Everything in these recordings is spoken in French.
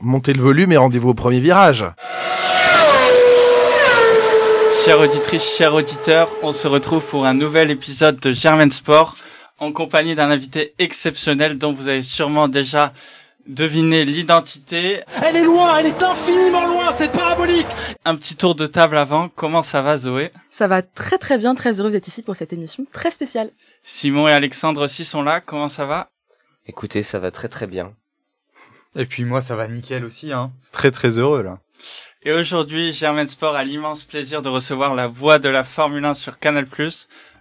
Montez le volume et rendez-vous au premier virage. Chères auditrices, chers auditeurs, on se retrouve pour un nouvel épisode de Germain Sport en compagnie d'un invité exceptionnel dont vous avez sûrement déjà deviné l'identité. Elle est loin, elle est infiniment loin, cette parabolique Un petit tour de table avant, comment ça va Zoé? Ça va très très bien, très heureuse d'être ici pour cette émission très spéciale. Simon et Alexandre aussi sont là, comment ça va? Écoutez, ça va très très bien. Et puis moi, ça va nickel aussi, hein. C'est très très heureux, là. Et aujourd'hui, Germain Sport a l'immense plaisir de recevoir la voix de la Formule 1 sur Canal+,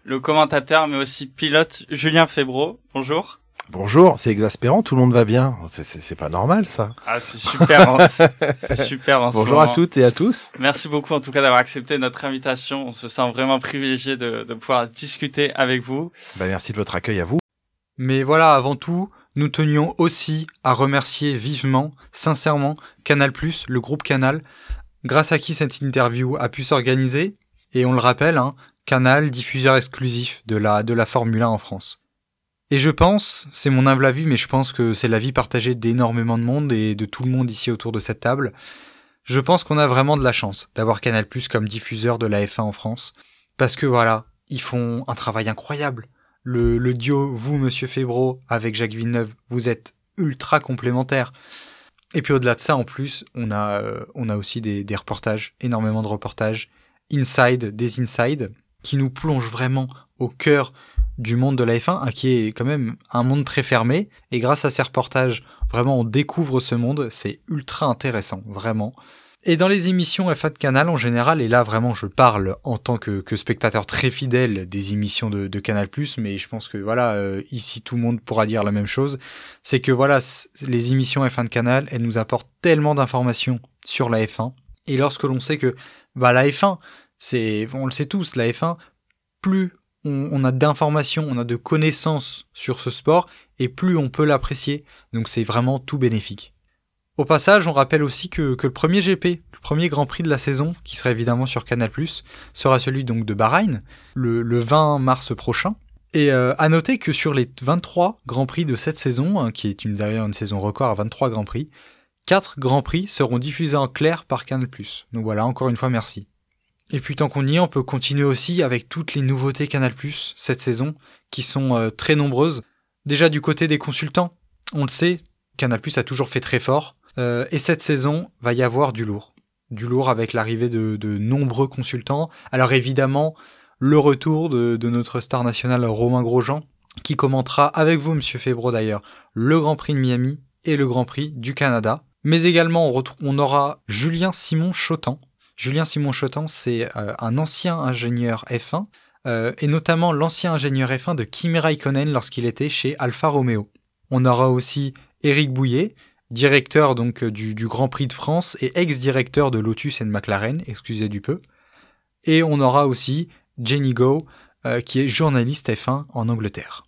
le commentateur mais aussi pilote Julien Febro. Bonjour. Bonjour, c'est exaspérant, tout le monde va bien. C'est- pas normal ça. Ah, c'est super, c'est super en ce Bonjour à toutes et à tous. Merci beaucoup en tout cas d'avoir accepté notre invitation. On se sent vraiment privilégié de, de pouvoir discuter avec vous. Bah, merci de votre accueil à vous. Mais voilà, avant tout, nous tenions aussi à remercier vivement, sincèrement, Canal+, le groupe Canal, grâce à qui cette interview a pu s'organiser. Et on le rappelle, hein, Canal, diffuseur exclusif de la, de la Formule 1 en France. Et je pense, c'est mon humble avis, mais je pense que c'est l'avis partagé d'énormément de monde et de tout le monde ici autour de cette table. Je pense qu'on a vraiment de la chance d'avoir Canal+, comme diffuseur de la F1 en France. Parce que voilà, ils font un travail incroyable le, duo, vous, monsieur Febro, avec Jacques Villeneuve, vous êtes ultra complémentaires. Et puis au-delà de ça, en plus, on a, euh, on a aussi des, des reportages, énormément de reportages, inside, des inside, qui nous plongent vraiment au cœur du monde de la F1, hein, qui est quand même un monde très fermé. Et grâce à ces reportages, vraiment, on découvre ce monde. C'est ultra intéressant, vraiment. Et dans les émissions F1 de Canal en général, et là vraiment je parle en tant que, spectateur très fidèle des émissions de, Canal+, mais je pense que voilà, euh, ici tout le monde pourra dire la même chose, c'est que voilà, les émissions F1 de Canal, elles nous apportent tellement d'informations sur la F1, et lorsque l'on sait que bah, la F1, c'est, on le sait tous, la F1, plus on a d'informations, on a de connaissances sur ce sport, et plus on peut l'apprécier, donc c'est vraiment tout bénéfique. Au passage, on rappelle aussi que, le premier GP, le premier Grand Prix de la saison, qui sera évidemment sur Canal+, sera celui donc de Bahreïn, le, le 20 mars prochain. Et euh, à noter que sur les 23 Grands Prix de cette saison, hein, qui est une, d'ailleurs une saison record à 23 Grands Prix, 4 Grands Prix seront diffusés en clair par Canal+. Donc voilà, encore une fois, merci. Et puis tant qu'on y est, on peut continuer aussi avec toutes les nouveautés Canal+, cette saison, qui sont euh, très nombreuses. Déjà du côté des consultants, on le sait, Canal+, a toujours fait très fort. Euh, et cette saison, va y avoir du lourd. Du lourd avec l'arrivée de, de nombreux consultants. Alors évidemment, le retour de, notre star national Romain Grosjean, qui commentera avec vous, Monsieur Febro d'ailleurs, le Grand Prix de Miami et le Grand Prix du Canada. Mais également, on aura Julien Simon Chotan. Julien Simon Chotan, c'est euh, un ancien ingénieur F1, euh, et notamment l'ancien ingénieur F1 de Kimi Raikkonen lorsqu'il était chez Alfa Romeo. On aura aussi Éric Bouillet, directeur donc euh, du, du Grand Prix de France et ex-directeur de Lotus et de McLaren, excusez du peu. Et on aura aussi Jenny Go, euh, qui est journaliste F1 en Angleterre.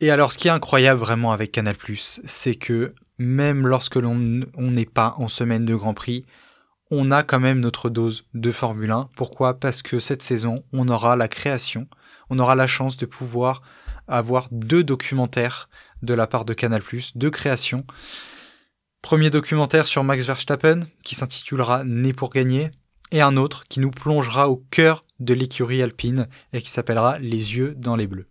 Et alors, ce qui est incroyable vraiment avec Canal+, c'est que même lorsque l'on on n'est pas en semaine de Grand Prix, on a quand même notre dose de Formule 1. Pourquoi? Parce que cette saison, on aura la création, on aura la chance de pouvoir avoir deux documentaires de la part de Canal+, deux créations. Premier documentaire sur Max Verstappen, qui s'intitulera Né pour gagner, et un autre qui nous plongera au cœur de l'écurie alpine et qui s'appellera Les yeux dans les bleus.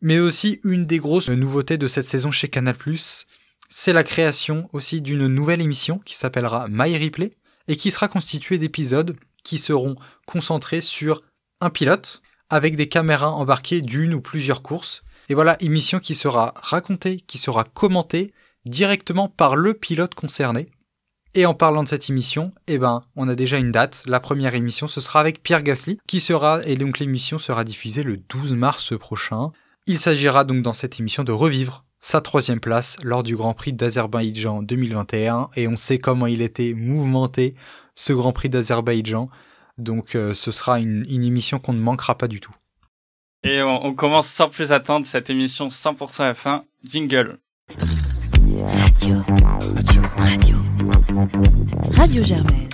Mais aussi une des grosses nouveautés de cette saison chez Canal+, c'est la création aussi d'une nouvelle émission qui s'appellera My Replay et qui sera constituée d'épisodes qui seront concentrés sur un pilote avec des caméras embarquées d'une ou plusieurs courses. Et voilà, émission qui sera racontée, qui sera commentée directement par le pilote concerné. Et en parlant de cette émission, eh ben, on a déjà une date. La première émission, ce sera avec Pierre Gasly, qui sera, et donc l'émission sera diffusée le 12 mars prochain. Il s'agira donc dans cette émission de revivre sa troisième place lors du Grand Prix d'Azerbaïdjan 2021, et on sait comment il était mouvementé, ce Grand Prix d'Azerbaïdjan. Donc euh, ce sera une, émission qu'on ne manquera pas du tout. Et on, on commence sans plus attendre cette émission 100% F1. Jingle. Radio. Radio. Radio Germaine.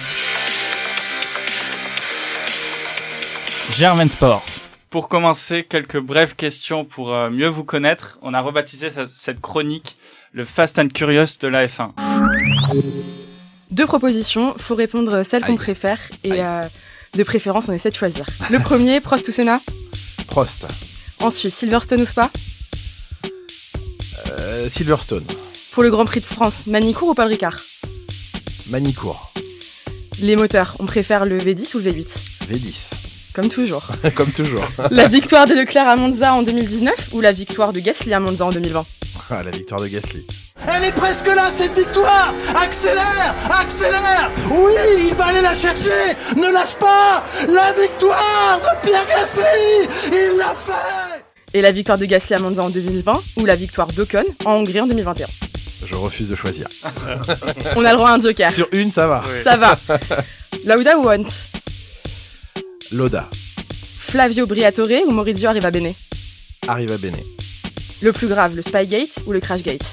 Germain Sport. Pour commencer, quelques brèves questions pour euh, mieux vous connaître. On a rebaptisé cette, cette chronique le Fast and Curious de la F1. Deux propositions, faut répondre celle qu'on Aïe. préfère et euh, de préférence on essaie de choisir. Le premier, Prost ou Senna? Prost. Ensuite, Silverstone ou Spa? Euh, Silverstone. Pour le Grand Prix de France, Manicourt ou Paul Ricard. Manicourt. Les moteurs, on préfère le V10 ou le V8 V10. Comme toujours. Comme toujours. La victoire de Leclerc à Monza en 2019 ou la victoire de Gasly à Monza en 2020 Ah, la victoire de Gasly. Elle est presque là, cette victoire Accélère Accélère Oui, il va aller la chercher Ne lâche pas La victoire de Pierre Gasly Il l'a fait Et la victoire de Gasly à Monza en 2020 ou la victoire d'Ocon en Hongrie en 2021 Je refuse de choisir. On a le droit à un joker. Sur une, ça va. Ça va. Lauda ou Hunt? Loda. Flavio Briatore ou Maurizio Arrivabene Arrive à Bene. Le plus grave, le Spygate ou le Crashgate?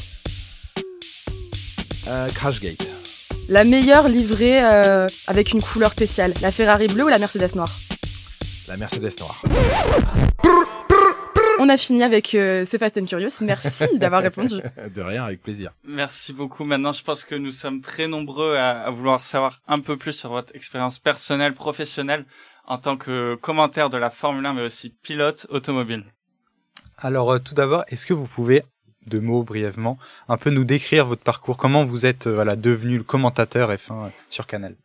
Euh, Crashgate. La meilleure livrée euh, avec une couleur spéciale, la Ferrari bleue ou la Mercedes noire? La Mercedes noire. On a fini avec euh, ce Fast and Curious. Merci d'avoir répondu. De rien, avec plaisir. Merci beaucoup. Maintenant, je pense que nous sommes très nombreux à, à vouloir savoir un peu plus sur votre expérience personnelle, professionnelle, en tant que commentaire de la Formule 1, mais aussi pilote automobile. Alors euh, tout d'abord, est-ce que vous pouvez, de mots brièvement, un peu nous décrire votre parcours? Comment vous êtes euh, voilà, devenu le commentateur F1 euh, sur Canal?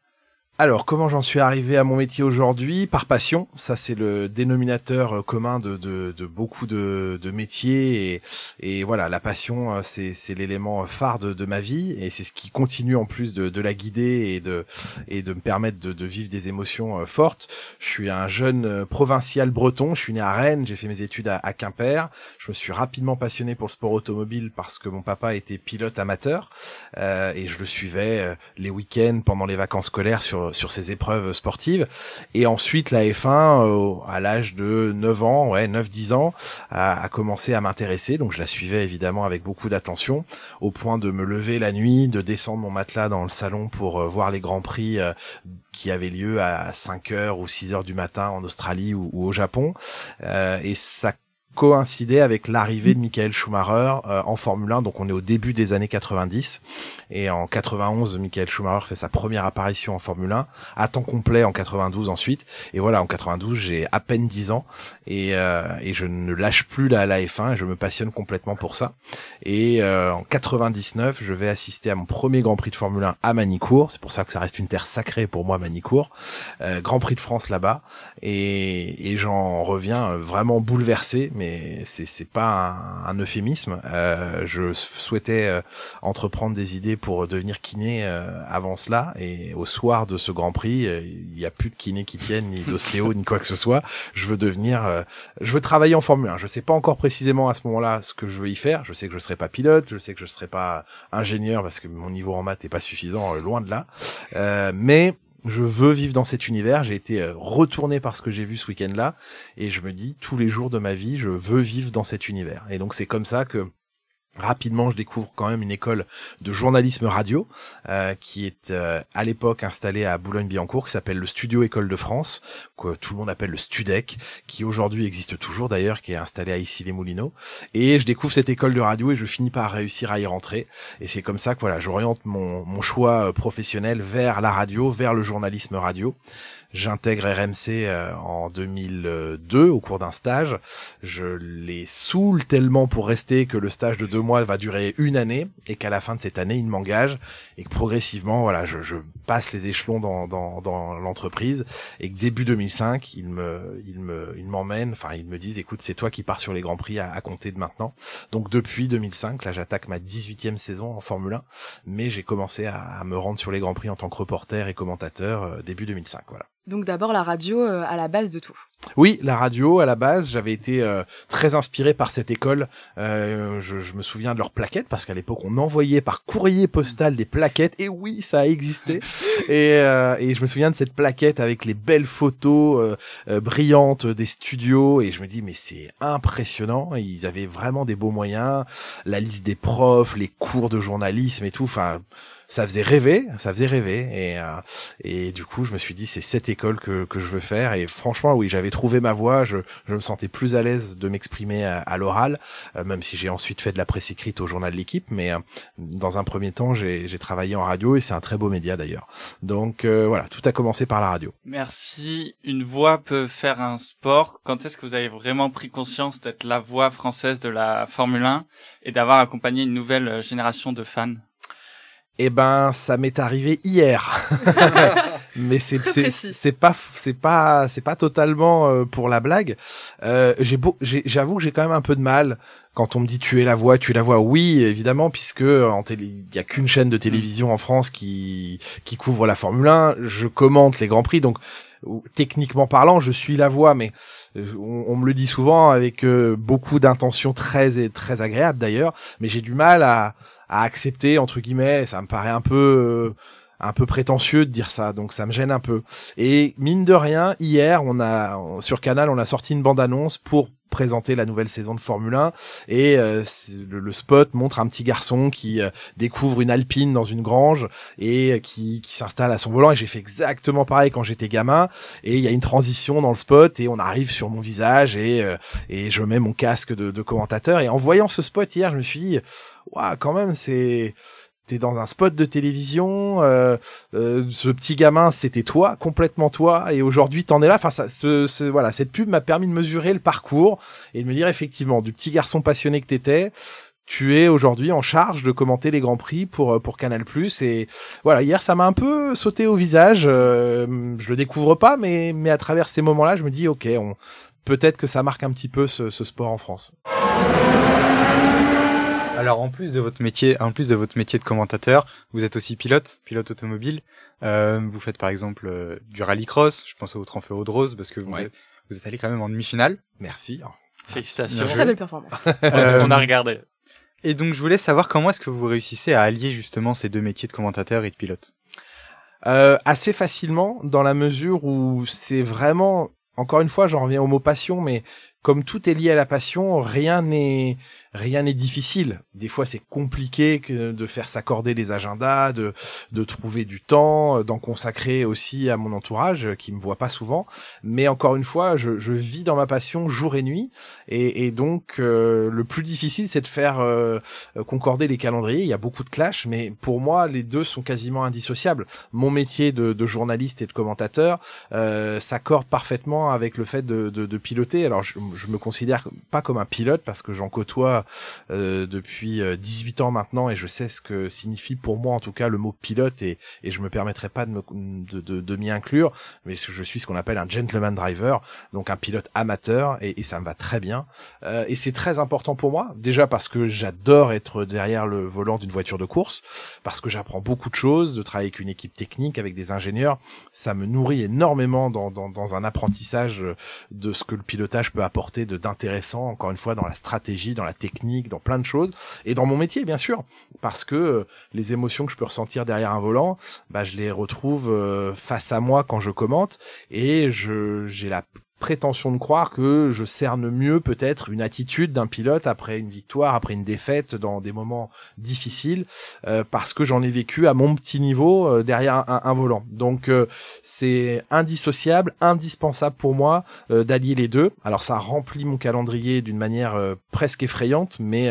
Alors, comment j'en suis arrivé à mon métier aujourd'hui? Par passion. Ça, c'est le dénominateur euh, commun de, de, de beaucoup de, de métiers. Et, et voilà, la passion, euh, c'est, l'élément phare de, ma vie. Et c'est ce qui continue en plus de, la guider et de, et de me permettre de, vivre des émotions euh, fortes. Je suis un jeune euh, provincial breton. Je suis né à Rennes. J'ai fait mes études à, à Quimper. Je me suis rapidement passionné pour le sport automobile parce que mon papa était pilote amateur. Euh, et je le suivais euh, les week-ends pendant les vacances scolaires sur sur ces épreuves sportives. Et ensuite la F1 euh, à l'âge de 9 ans ouais 9 10 ans a, a commencé à m'intéresser. Donc je la suivais évidemment avec beaucoup d'attention au point de me lever la nuit de descendre mon matelas dans le salon pour euh, voir les grands prix euh, qui avaient lieu à 5 heures ou 6 heures du matin en Australie ou, ou au Japon. Euh, et ça coïncidait avec l'arrivée de Michael Schumacher euh, en Formule 1 donc on est au début des années 90 et en 91, Michael Schumacher fait sa première apparition en Formule 1, à temps complet en 92 ensuite. Et voilà, en 92, j'ai à peine 10 ans et, euh, et je ne lâche plus la, la F1 et je me passionne complètement pour ça. Et euh, en 99, je vais assister à mon premier Grand Prix de Formule 1 à Manicourt. C'est pour ça que ça reste une terre sacrée pour moi, Manicourt. Euh, Grand Prix de France là-bas. Et, et j'en reviens euh, vraiment bouleversé, mais c'est c'est pas un, euphémisme. Euh, je souhaitais euh, entreprendre des idées pour devenir kiné euh, avant cela. Et au soir de ce Grand Prix, euh, il n'y a plus de kiné qui tienne, ni d'ostéo, ni quoi que ce soit. Je veux devenir, euh, je veux travailler en Formule 1. Je sais pas encore précisément à ce moment-là ce que je veux y faire. Je sais que je serai pas pilote, je sais que je serai pas ingénieur parce que mon niveau en maths est pas suffisant, euh, loin de là. Mais je veux vivre dans cet univers. J'ai été euh, retourné par ce que j'ai vu ce week-end-là, et je me dis tous les jours de ma vie, je veux vivre dans cet univers. Et donc c'est comme ça que Rapidement, je découvre quand même une école de journalisme radio euh, qui est euh, à l'époque installée à Boulogne-Billancourt, qui s'appelle le Studio École de France, que tout le monde appelle le Studec, qui aujourd'hui existe toujours d'ailleurs, qui est installé à Issy-les-Moulineaux. Et je découvre cette école de radio et je finis par réussir à y rentrer. Et c'est comme ça que voilà, j'oriente mon, choix euh, professionnel vers la radio, vers le journalisme radio. J'intègre RMC euh, en 2002 au cours d'un stage. Je les saoule tellement pour rester que le stage de deux mois va durer une année et qu'à la fin de cette année, ils m'engagent et que progressivement, voilà, je, je passe les échelons dans, dans, dans l'entreprise et que début 2005, ils me, ils me, ils m'emmènent, enfin, ils me disent, écoute, c'est toi qui pars sur les grands prix à, à compter de maintenant. Donc depuis 2005, là, j'attaque ma 18e saison en Formule 1, mais j'ai commencé à, à me rendre sur les grands prix en tant que reporter et commentateur euh, début 2005, voilà. Donc d'abord la radio euh, à la base de tout. Oui, la radio à la base, j'avais été euh, très inspiré par cette école. Euh, je, je me souviens de leurs plaquettes parce qu'à l'époque on envoyait par courrier postal des plaquettes. Et oui, ça a existé. et, euh, et je me souviens de cette plaquette avec les belles photos euh, euh, brillantes des studios. Et je me dis mais c'est impressionnant. Ils avaient vraiment des beaux moyens, la liste des profs, les cours de journalisme et tout. Enfin ça faisait rêver, ça faisait rêver et euh, et du coup je me suis dit c'est cette école que que je veux faire et franchement oui j'avais trouvé ma voie, je je me sentais plus à l'aise de m'exprimer à, l'oral, euh, même si j'ai ensuite fait de la presse écrite au journal de l'équipe, mais euh, dans un premier temps j'ai j'ai travaillé en radio et c'est un très beau média d'ailleurs. Donc voilà tout a commencé par la radio. Merci. Une voix peut faire un sport. Quand est-ce que vous avez vraiment pris conscience d'être la voix française de la Formule 1 et d'avoir accompagné une nouvelle génération de fans? Eh ben, ça m'est arrivé hier. Mais c'est c'est pas c'est pas c'est pas totalement euh, pour la blague. Euh, j'ai beau j'avoue que j'ai quand même un peu de mal quand on me dit tu es la voix, tu es la voix. Oui, évidemment, puisque en télé, il y a qu'une chaîne de télévision en France qui qui couvre la Formule 1. Je commente les grands prix, donc techniquement parlant, je suis la voix, mais euh, on, me le dit souvent avec beaucoup d'intentions très et très agréables d'ailleurs, mais j'ai du mal à à accepter entre guillemets. Ça me paraît un peu euh, un peu prétentieux de dire ça, donc ça me gêne un peu. Et mine de rien, hier, on a sur Canal, on a sorti une bande annonce pour présenter la nouvelle saison de Formule 1 et euh, le, spot montre un petit garçon qui euh, découvre une alpine dans une grange et qui, qui s'installe à son volant et j'ai fait exactement pareil quand j'étais gamin et il y a une transition dans le spot et on arrive sur mon visage et et je mets mon casque de, de commentateur et en voyant ce spot hier je me suis dit waouh, quand même, c'est t'es dans un spot de télévision, euh, euh, ce petit gamin c'était toi, complètement toi, et aujourd'hui t'en es là. Enfin, ça, ce, voilà, cette pub m'a permis de mesurer le parcours et de me dire effectivement, du petit garçon passionné que t'étais, tu es aujourd'hui en charge de commenter les grands prix pour euh, pour Canal et voilà hier ça m'a un peu sauté au visage. Je le découvre pas mais mais à travers ces moments là je me dis ok peut-être que ça marque un petit peu ce, ce sport en France alors en plus de votre métier, en plus de votre métier de commentateur, vous êtes aussi pilote, pilote automobile. Euh, vous faites par exemple euh, du rallycross. Je pense au Trofeo de Rose parce que vous, êtes, vous êtes allé quand même en demi-finale. Merci. Félicitations. Très belle performance. Euh, on a regardé. Et donc je voulais savoir comment est-ce que vous réussissez à allier justement ces deux métiers de commentateur et de pilote? assez facilement dans la mesure où c'est vraiment encore une fois j'en reviens au mot passion mais comme tout est lié à la passion rien n'est rien n'est difficile. Des fois, c'est compliqué que de faire s'accorder les agendas, de, trouver du temps, d'en consacrer aussi à mon entourage qui me voit pas souvent. Mais encore une fois, je, vis dans ma passion jour et nuit, et, donc euh, le plus difficile, c'est de faire euh, concorder les calendriers. Il y a beaucoup de clash, mais pour moi, les deux sont quasiment indissociables. Mon métier de, de journaliste et de commentateur euh, s'accorde parfaitement avec le fait de piloter. Alors, je, je me considère pas comme un pilote parce que j'en côtoie euh, depuis 18 euh, ans maintenant et je sais ce que signifie pour moi en tout cas le mot pilote et, et je me permettrai pas de me de, de, de m'y inclure mais je suis ce qu'on appelle un gentleman driver donc un pilote amateur et, et ça me va très bien. Euh, et c'est très important pour moi déjà parce que j'adore être derrière le volant d'une voiture de course parce que j'apprends beaucoup de choses de travailler avec une équipe technique avec des ingénieurs ça me nourrit énormément dans, dans, dans un apprentissage de ce que le pilotage peut apporter de d'intéressant encore une fois dans la stratégie dans la technique dans plein de choses et dans mon métier bien sûr parce que euh, les émotions que je peux ressentir derrière un volant bah je les retrouve euh, face à moi quand je commente et je j'ai la prétention de croire que je cerne mieux peut-être une attitude d'un pilote après une victoire, après une défaite, dans des moments difficiles, euh, parce que j'en ai vécu à mon petit niveau euh, derrière un, volant. Donc euh, c'est indissociable, indispensable pour moi d'allier les deux. Alors ça remplit mon calendrier d'une manière presque effrayante, mais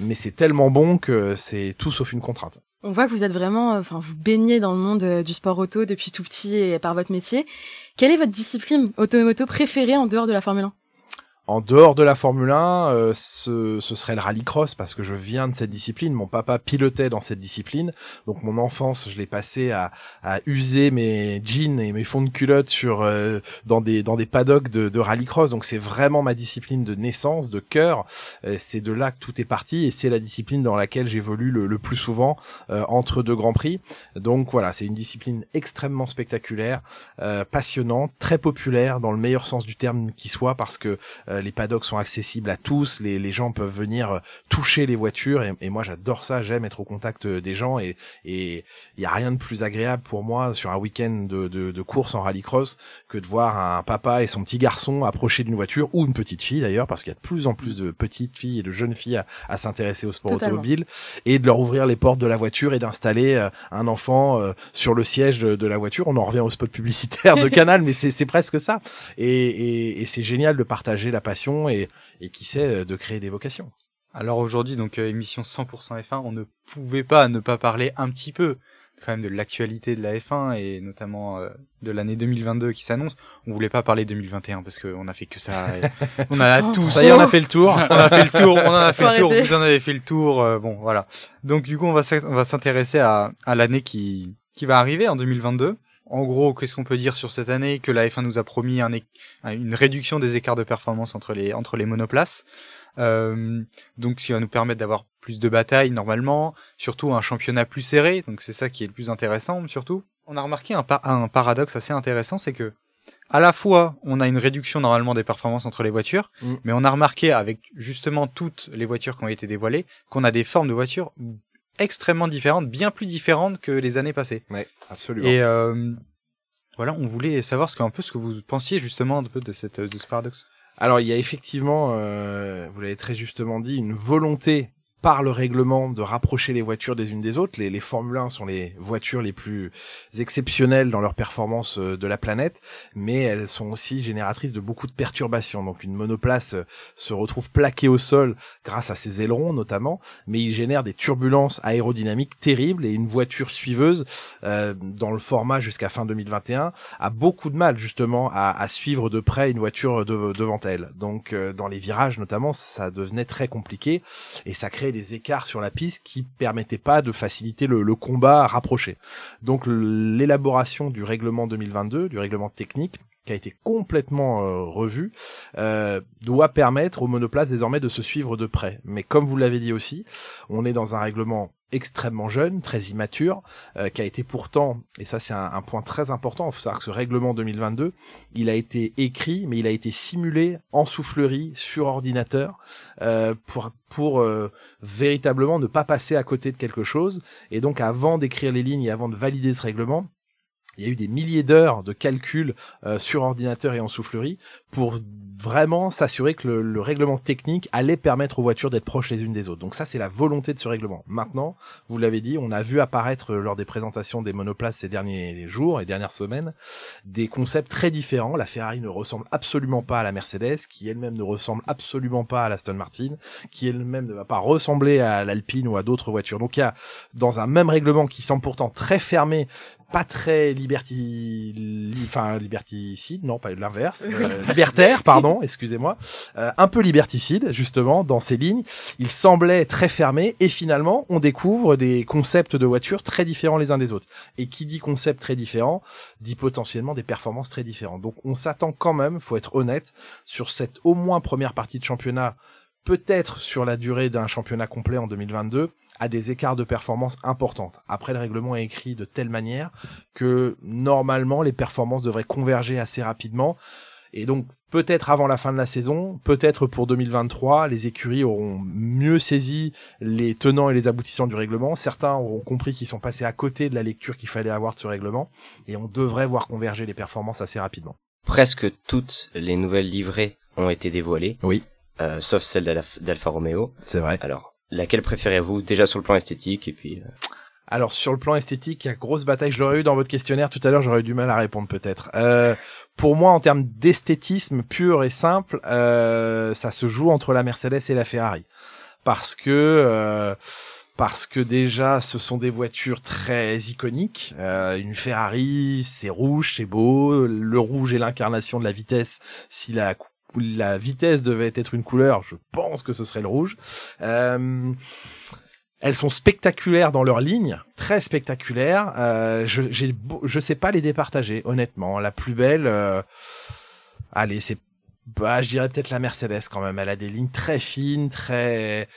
mais c'est tellement bon que c'est tout sauf une contrainte. On voit que vous êtes vraiment, enfin, vous baignez dans le monde du sport auto depuis tout petit et par votre métier. Quelle est votre discipline automoto préférée en dehors de la Formule 1 en dehors de la Formule 1, euh, ce, ce, serait le rallycross parce que je viens de cette discipline. Mon papa pilotait dans cette discipline, donc mon enfance, je l'ai passé à, à, user mes jeans et mes fonds de culotte sur euh, dans des dans des paddocks de, de rallycross. Donc c'est vraiment ma discipline de naissance, de cœur. Euh, c'est de là que tout est parti et c'est la discipline dans laquelle j'évolue le, le, plus souvent entre deux grands prix. Donc voilà, c'est une discipline extrêmement spectaculaire, passionnante, très populaire dans le meilleur sens du terme qui soit parce que les paddocks sont accessibles à tous, les, les gens peuvent venir toucher les voitures et, et moi j'adore ça, j'aime être au contact des gens et et il y a rien de plus agréable pour moi sur un week-end de, de, de course en rallycross que de voir un papa et son petit garçon approcher d'une voiture ou une petite fille d'ailleurs parce qu'il y a de plus en plus de petites filles et de jeunes filles à, à s'intéresser au sport Totalement. automobile et de leur ouvrir les portes de la voiture et d'installer euh, un enfant euh, sur le siège de, de la voiture. On en revient au spot publicitaire de Canal, mais c'est c'est presque ça. Et, et, et c'est génial de partager la passion et, et qui sait euh, de créer des vocations. Alors aujourd'hui, donc euh, émission 100% F1, on ne pouvait pas ne pas parler un petit peu quand même de l'actualité de la F1 et notamment euh, de l'année 2022 qui s'annonce. On voulait pas parler 2021 parce qu'on a fait que ça. et on a. Ça y est, on a fait le tour. on a fait le tour, on en a fait Faut le tour, arrêter. vous en avez fait le tour, euh, bon voilà. Donc du coup on va s'in- on va s'intéresser à, à l'année qui qui va arriver en 2022. En gros, qu'est-ce qu'on peut dire sur cette année? Que la F1 nous a promis un une réduction des écarts de performance entre les entre les monoplaces. Euh, donc ce qui va nous permettre d'avoir plus de batailles normalement, surtout un championnat plus serré. Donc c'est ça qui est le plus intéressant surtout. On a remarqué un, pa- un paradoxe assez intéressant, c'est que à la fois on a une réduction normalement des performances entre les voitures, Mm. mais on a remarqué avec justement toutes les voitures qui ont été dévoilées qu'on a des formes de voitures extrêmement différentes, bien plus différentes que les années passées. Ouais, absolument. Et euh, voilà, on voulait savoir ce que, un peu ce que vous pensiez justement un peu de cette de ce paradoxe. Alors il y a effectivement, euh, vous l'avez très justement dit, une volonté par le règlement de rapprocher les voitures des unes des autres. Les, les Formule 1 sont les voitures les plus exceptionnelles dans leur performance euh, de la planète, mais elles sont aussi génératrices de beaucoup de perturbations. Donc une monoplace euh, se retrouve plaquée au sol grâce à ses ailerons notamment, mais il génère des turbulences aérodynamiques terribles et une voiture suiveuse euh, dans le format jusqu'à fin 2021 a beaucoup de mal justement à, à suivre de près une voiture de- devant elle. Donc euh, dans les virages notamment, ça devenait très compliqué et ça des écarts sur la piste qui permettaient pas de faciliter le, combat rapproché. Donc l'élaboration du règlement 2022, du règlement technique qui a été complètement euh, revu, euh, doit permettre aux monoplaces désormais de se suivre de près. Mais comme vous l'avez dit aussi, on est dans un règlement extrêmement jeune, très immature, euh, qui a été pourtant, et ça c'est un, point très important, il faut savoir que ce règlement 2022, il a été écrit, mais il a été simulé en soufflerie sur ordinateur euh, pour pour euh, véritablement ne pas passer à côté de quelque chose. Et donc avant d'écrire les lignes et avant de valider ce règlement, il y a eu des milliers d'heures de calculs euh, sur ordinateur et en soufflerie pour vraiment s'assurer que le, le règlement technique allait permettre aux voitures d'être proches les unes des autres. Donc ça, c'est la volonté de ce règlement. Maintenant, vous l'avez dit, on a vu apparaître euh, lors des présentations des monoplaces ces derniers jours et dernières semaines des concepts très différents. La Ferrari ne ressemble absolument pas à la Mercedes, qui elle-même ne ressemble absolument pas à l'Aston Martin, qui elle-même ne va pas ressembler à l'Alpine ou à d'autres voitures. Donc il y a dans un même règlement qui semble pourtant très fermé, pas très liberti, li- enfin liberticide, non pas l'inverse, euh, libertaire, pardon, excusez-moi, euh, un peu liberticide justement dans ces lignes. Il semblait très fermé et finalement on découvre des concepts de voitures très différents les uns des autres. Et qui dit concept très différent dit potentiellement des performances très différentes. Donc on s'attend quand même, faut être honnête, sur cette au moins première partie de championnat, peut-être sur la durée d'un championnat complet en 2022 à des écarts de performance importantes. Après, le règlement est écrit de telle manière que normalement les performances devraient converger assez rapidement. Et donc peut-être avant la fin de la saison, peut-être pour 2023, les écuries auront mieux saisi les tenants et les aboutissants du règlement. Certains auront compris qu'ils sont passés à côté de la lecture qu'il fallait avoir de ce règlement. Et on devrait voir converger les performances assez rapidement. Presque toutes les nouvelles livrées ont été dévoilées. Oui. Euh, sauf celle d'Alfa d'Alfa Romeo. C'est vrai. Alors, laquelle préférez-vous déjà sur le plan esthétique et puis euh, Alors sur le plan esthétique, il y a grosse bataille. Je l'aurais eu dans votre questionnaire tout à l'heure, j'aurais eu du mal à répondre peut-être. Euh, pour moi, en termes d'esthétisme pur et simple, euh, ça se joue entre la Mercedes et la Ferrari, parce que euh, parce que déjà, ce sont des voitures très iconiques. Euh, une Ferrari, c'est rouge, c'est beau. Le rouge est l'incarnation de la vitesse. Si la la vitesse devait être une couleur, je pense que ce serait le rouge. Euh, elles sont spectaculaires dans leur ligne, très spectaculaires. Euh, je, j'ai, je sais pas les départager, honnêtement. La plus belle, euh, allez, c'est, bah, je dirais peut-être la Mercedes quand même. Elle a des lignes très fines, très,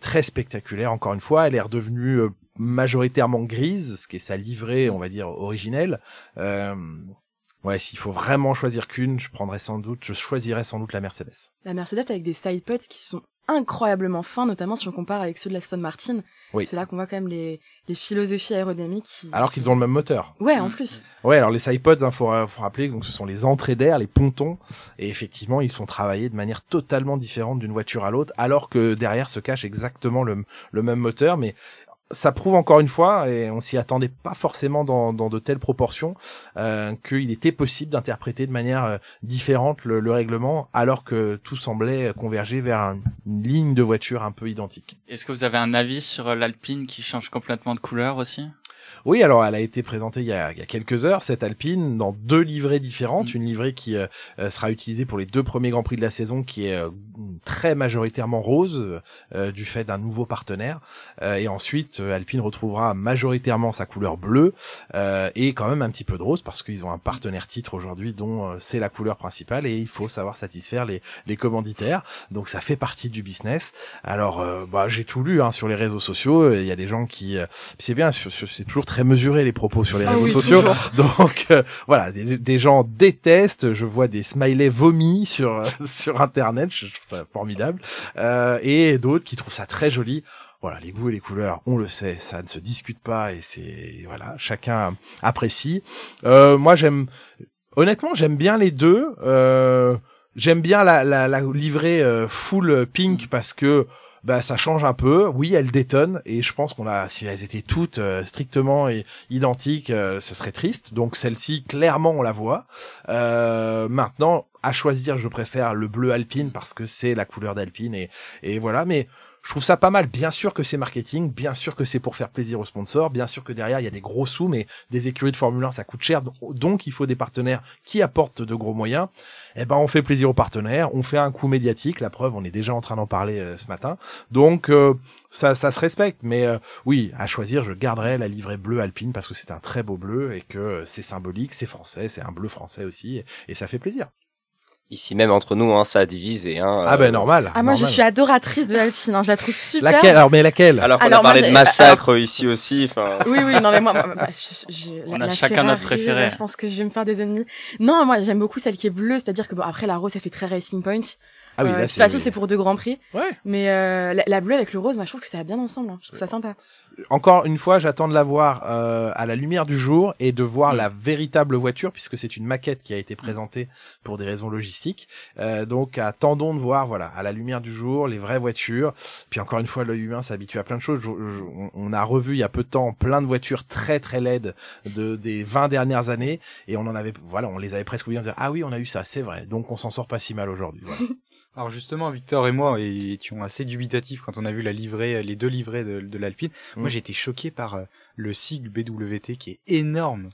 très spectaculaires. Encore une fois, elle est redevenue majoritairement grise, ce qui est sa livrée, on va dire originelle. Euh, ouais, s'il faut vraiment choisir qu'une, je prendrais sans doute, je choisirais sans doute la Mercedes. La Mercedes avec des side pods qui sont incroyablement fins, notamment si on compare avec ceux de l'Aston Martin. Oui. C'est là qu'on voit quand même les, les philosophies aérodynamiques qui... Alors qu'ils ont le même moteur. Ouais, en plus. Ouais, alors les sidepods, hein, faut, faut rappeler, donc ce sont les entrées d'air, les pontons, et effectivement, ils sont travaillés de manière totalement différente d'une voiture à l'autre, alors que derrière se cache exactement le, le même moteur, mais ça prouve encore une fois, et on s'y attendait pas forcément dans, de telles proportions, euh, qu'il était possible d'interpréter de manière euh, différente le, le, règlement, alors que tout semblait converger vers un, une ligne de voiture un peu identique. Est-ce que vous avez un avis sur l'Alpine qui change complètement de couleur aussi? Oui, alors elle a été présentée il y a, il y a, quelques heures, cette Alpine, dans deux livrées différentes. Une livrée qui euh, sera utilisée pour les deux premiers Grands Prix de la saison, qui est euh, très majoritairement rose, euh, du fait d'un nouveau partenaire. et ensuite, Alpine retrouvera majoritairement sa couleur bleue, et quand même un petit peu de rose, parce qu'ils ont un partenaire titre aujourd'hui dont c'est la couleur principale, et il faut savoir satisfaire les, les commanditaires. Donc ça fait partie du business. Alors, bah, j'ai tout lu hein, sur les réseaux sociaux, il y a des gens qui... c'est bien, c'est toujours très mesuré les propos sur les Ah réseaux oui, sociaux. toujours. Donc euh, voilà, des, des gens détestent. Je vois des smileys vomis sur euh, sur internet. Je trouve ça formidable. Euh, et d'autres qui trouvent ça très joli. Voilà, les goûts et les couleurs, on le sait, ça ne se discute pas et c'est voilà, chacun apprécie. Euh, moi, j'aime honnêtement, j'aime bien les deux. Euh, j'aime bien la, la, la livrée euh, full pink parce que bah ça change un peu. Oui, elles détonnent et je pense qu'on a si elles étaient toutes euh, strictement identiques, euh, ce serait triste. Donc celle-ci clairement on la voit. Euh, maintenant à choisir, je préfère le bleu alpine parce que c'est la couleur d'alpine et et voilà mais je trouve ça pas mal. Bien sûr que c'est marketing, bien sûr que c'est pour faire plaisir aux sponsors, bien sûr que derrière il y a des gros sous, mais des écuries de Formule 1 ça coûte cher, donc il faut des partenaires qui apportent de gros moyens. Eh ben on fait plaisir aux partenaires, on fait un coup médiatique. La preuve, on est déjà en train d'en parler euh, ce matin. Donc euh, ça, se respecte, mais euh, oui, à choisir, je garderai la livrée bleue alpine parce que c'est un très beau bleu et que c'est symbolique, c'est français, c'est un bleu français aussi, et ça fait plaisir. Ici même entre nous, hein, ça a divisé. Hein, Ah ben normal. Ah, moi, je normal. suis adoratrice de l'Alpine, hein, je la trouve super. Laquelle? Alors mais laquelle? Alors qu'on Alors, a moi, parlé j'ai- de massacre ici aussi. Enfin, Oui, oui, non, mais moi, moi, bah, je- je- On la- a la chacun notre Ferrari, préféré. euh, Je pense que je vais me faire des ennemis. Non, moi, j'aime beaucoup celle qui est bleue, c'est-à-dire que bon, après la rose, ça fait très Racing Point. Ah oui, Euh, là de toute c'est façon, c'est pour deux grands prix. Ouais. Mais euh, la, la bleue avec le rose, moi, je trouve que ça va bien ensemble. hein. Je trouve ça sympa. Encore une fois, j'attends de la voir euh, à la lumière du jour et de voir Mm. la véritable voiture, puisque c'est une maquette qui a été présentée pour des raisons logistiques. Euh, donc, attendons de voir, voilà, à la lumière du jour, les vraies voitures. Puis encore une fois, l'œil humain s'habitue à plein de choses. Je- je- on- a revu il y a peu de temps plein de voitures très très laides de des 20 dernières années, et on en avait, voilà, on les avait presque oubliées. On disait, ah oui, on a eu ça, c'est vrai. Donc, on s'en sort pas si mal aujourd'hui. Voilà. Alors justement, Victor et moi étions assez dubitatifs quand on a vu la livrée, les deux livrées de, de l'Alpine. Moi, j'ai été choqué par euh, le sigle BWT qui est énorme.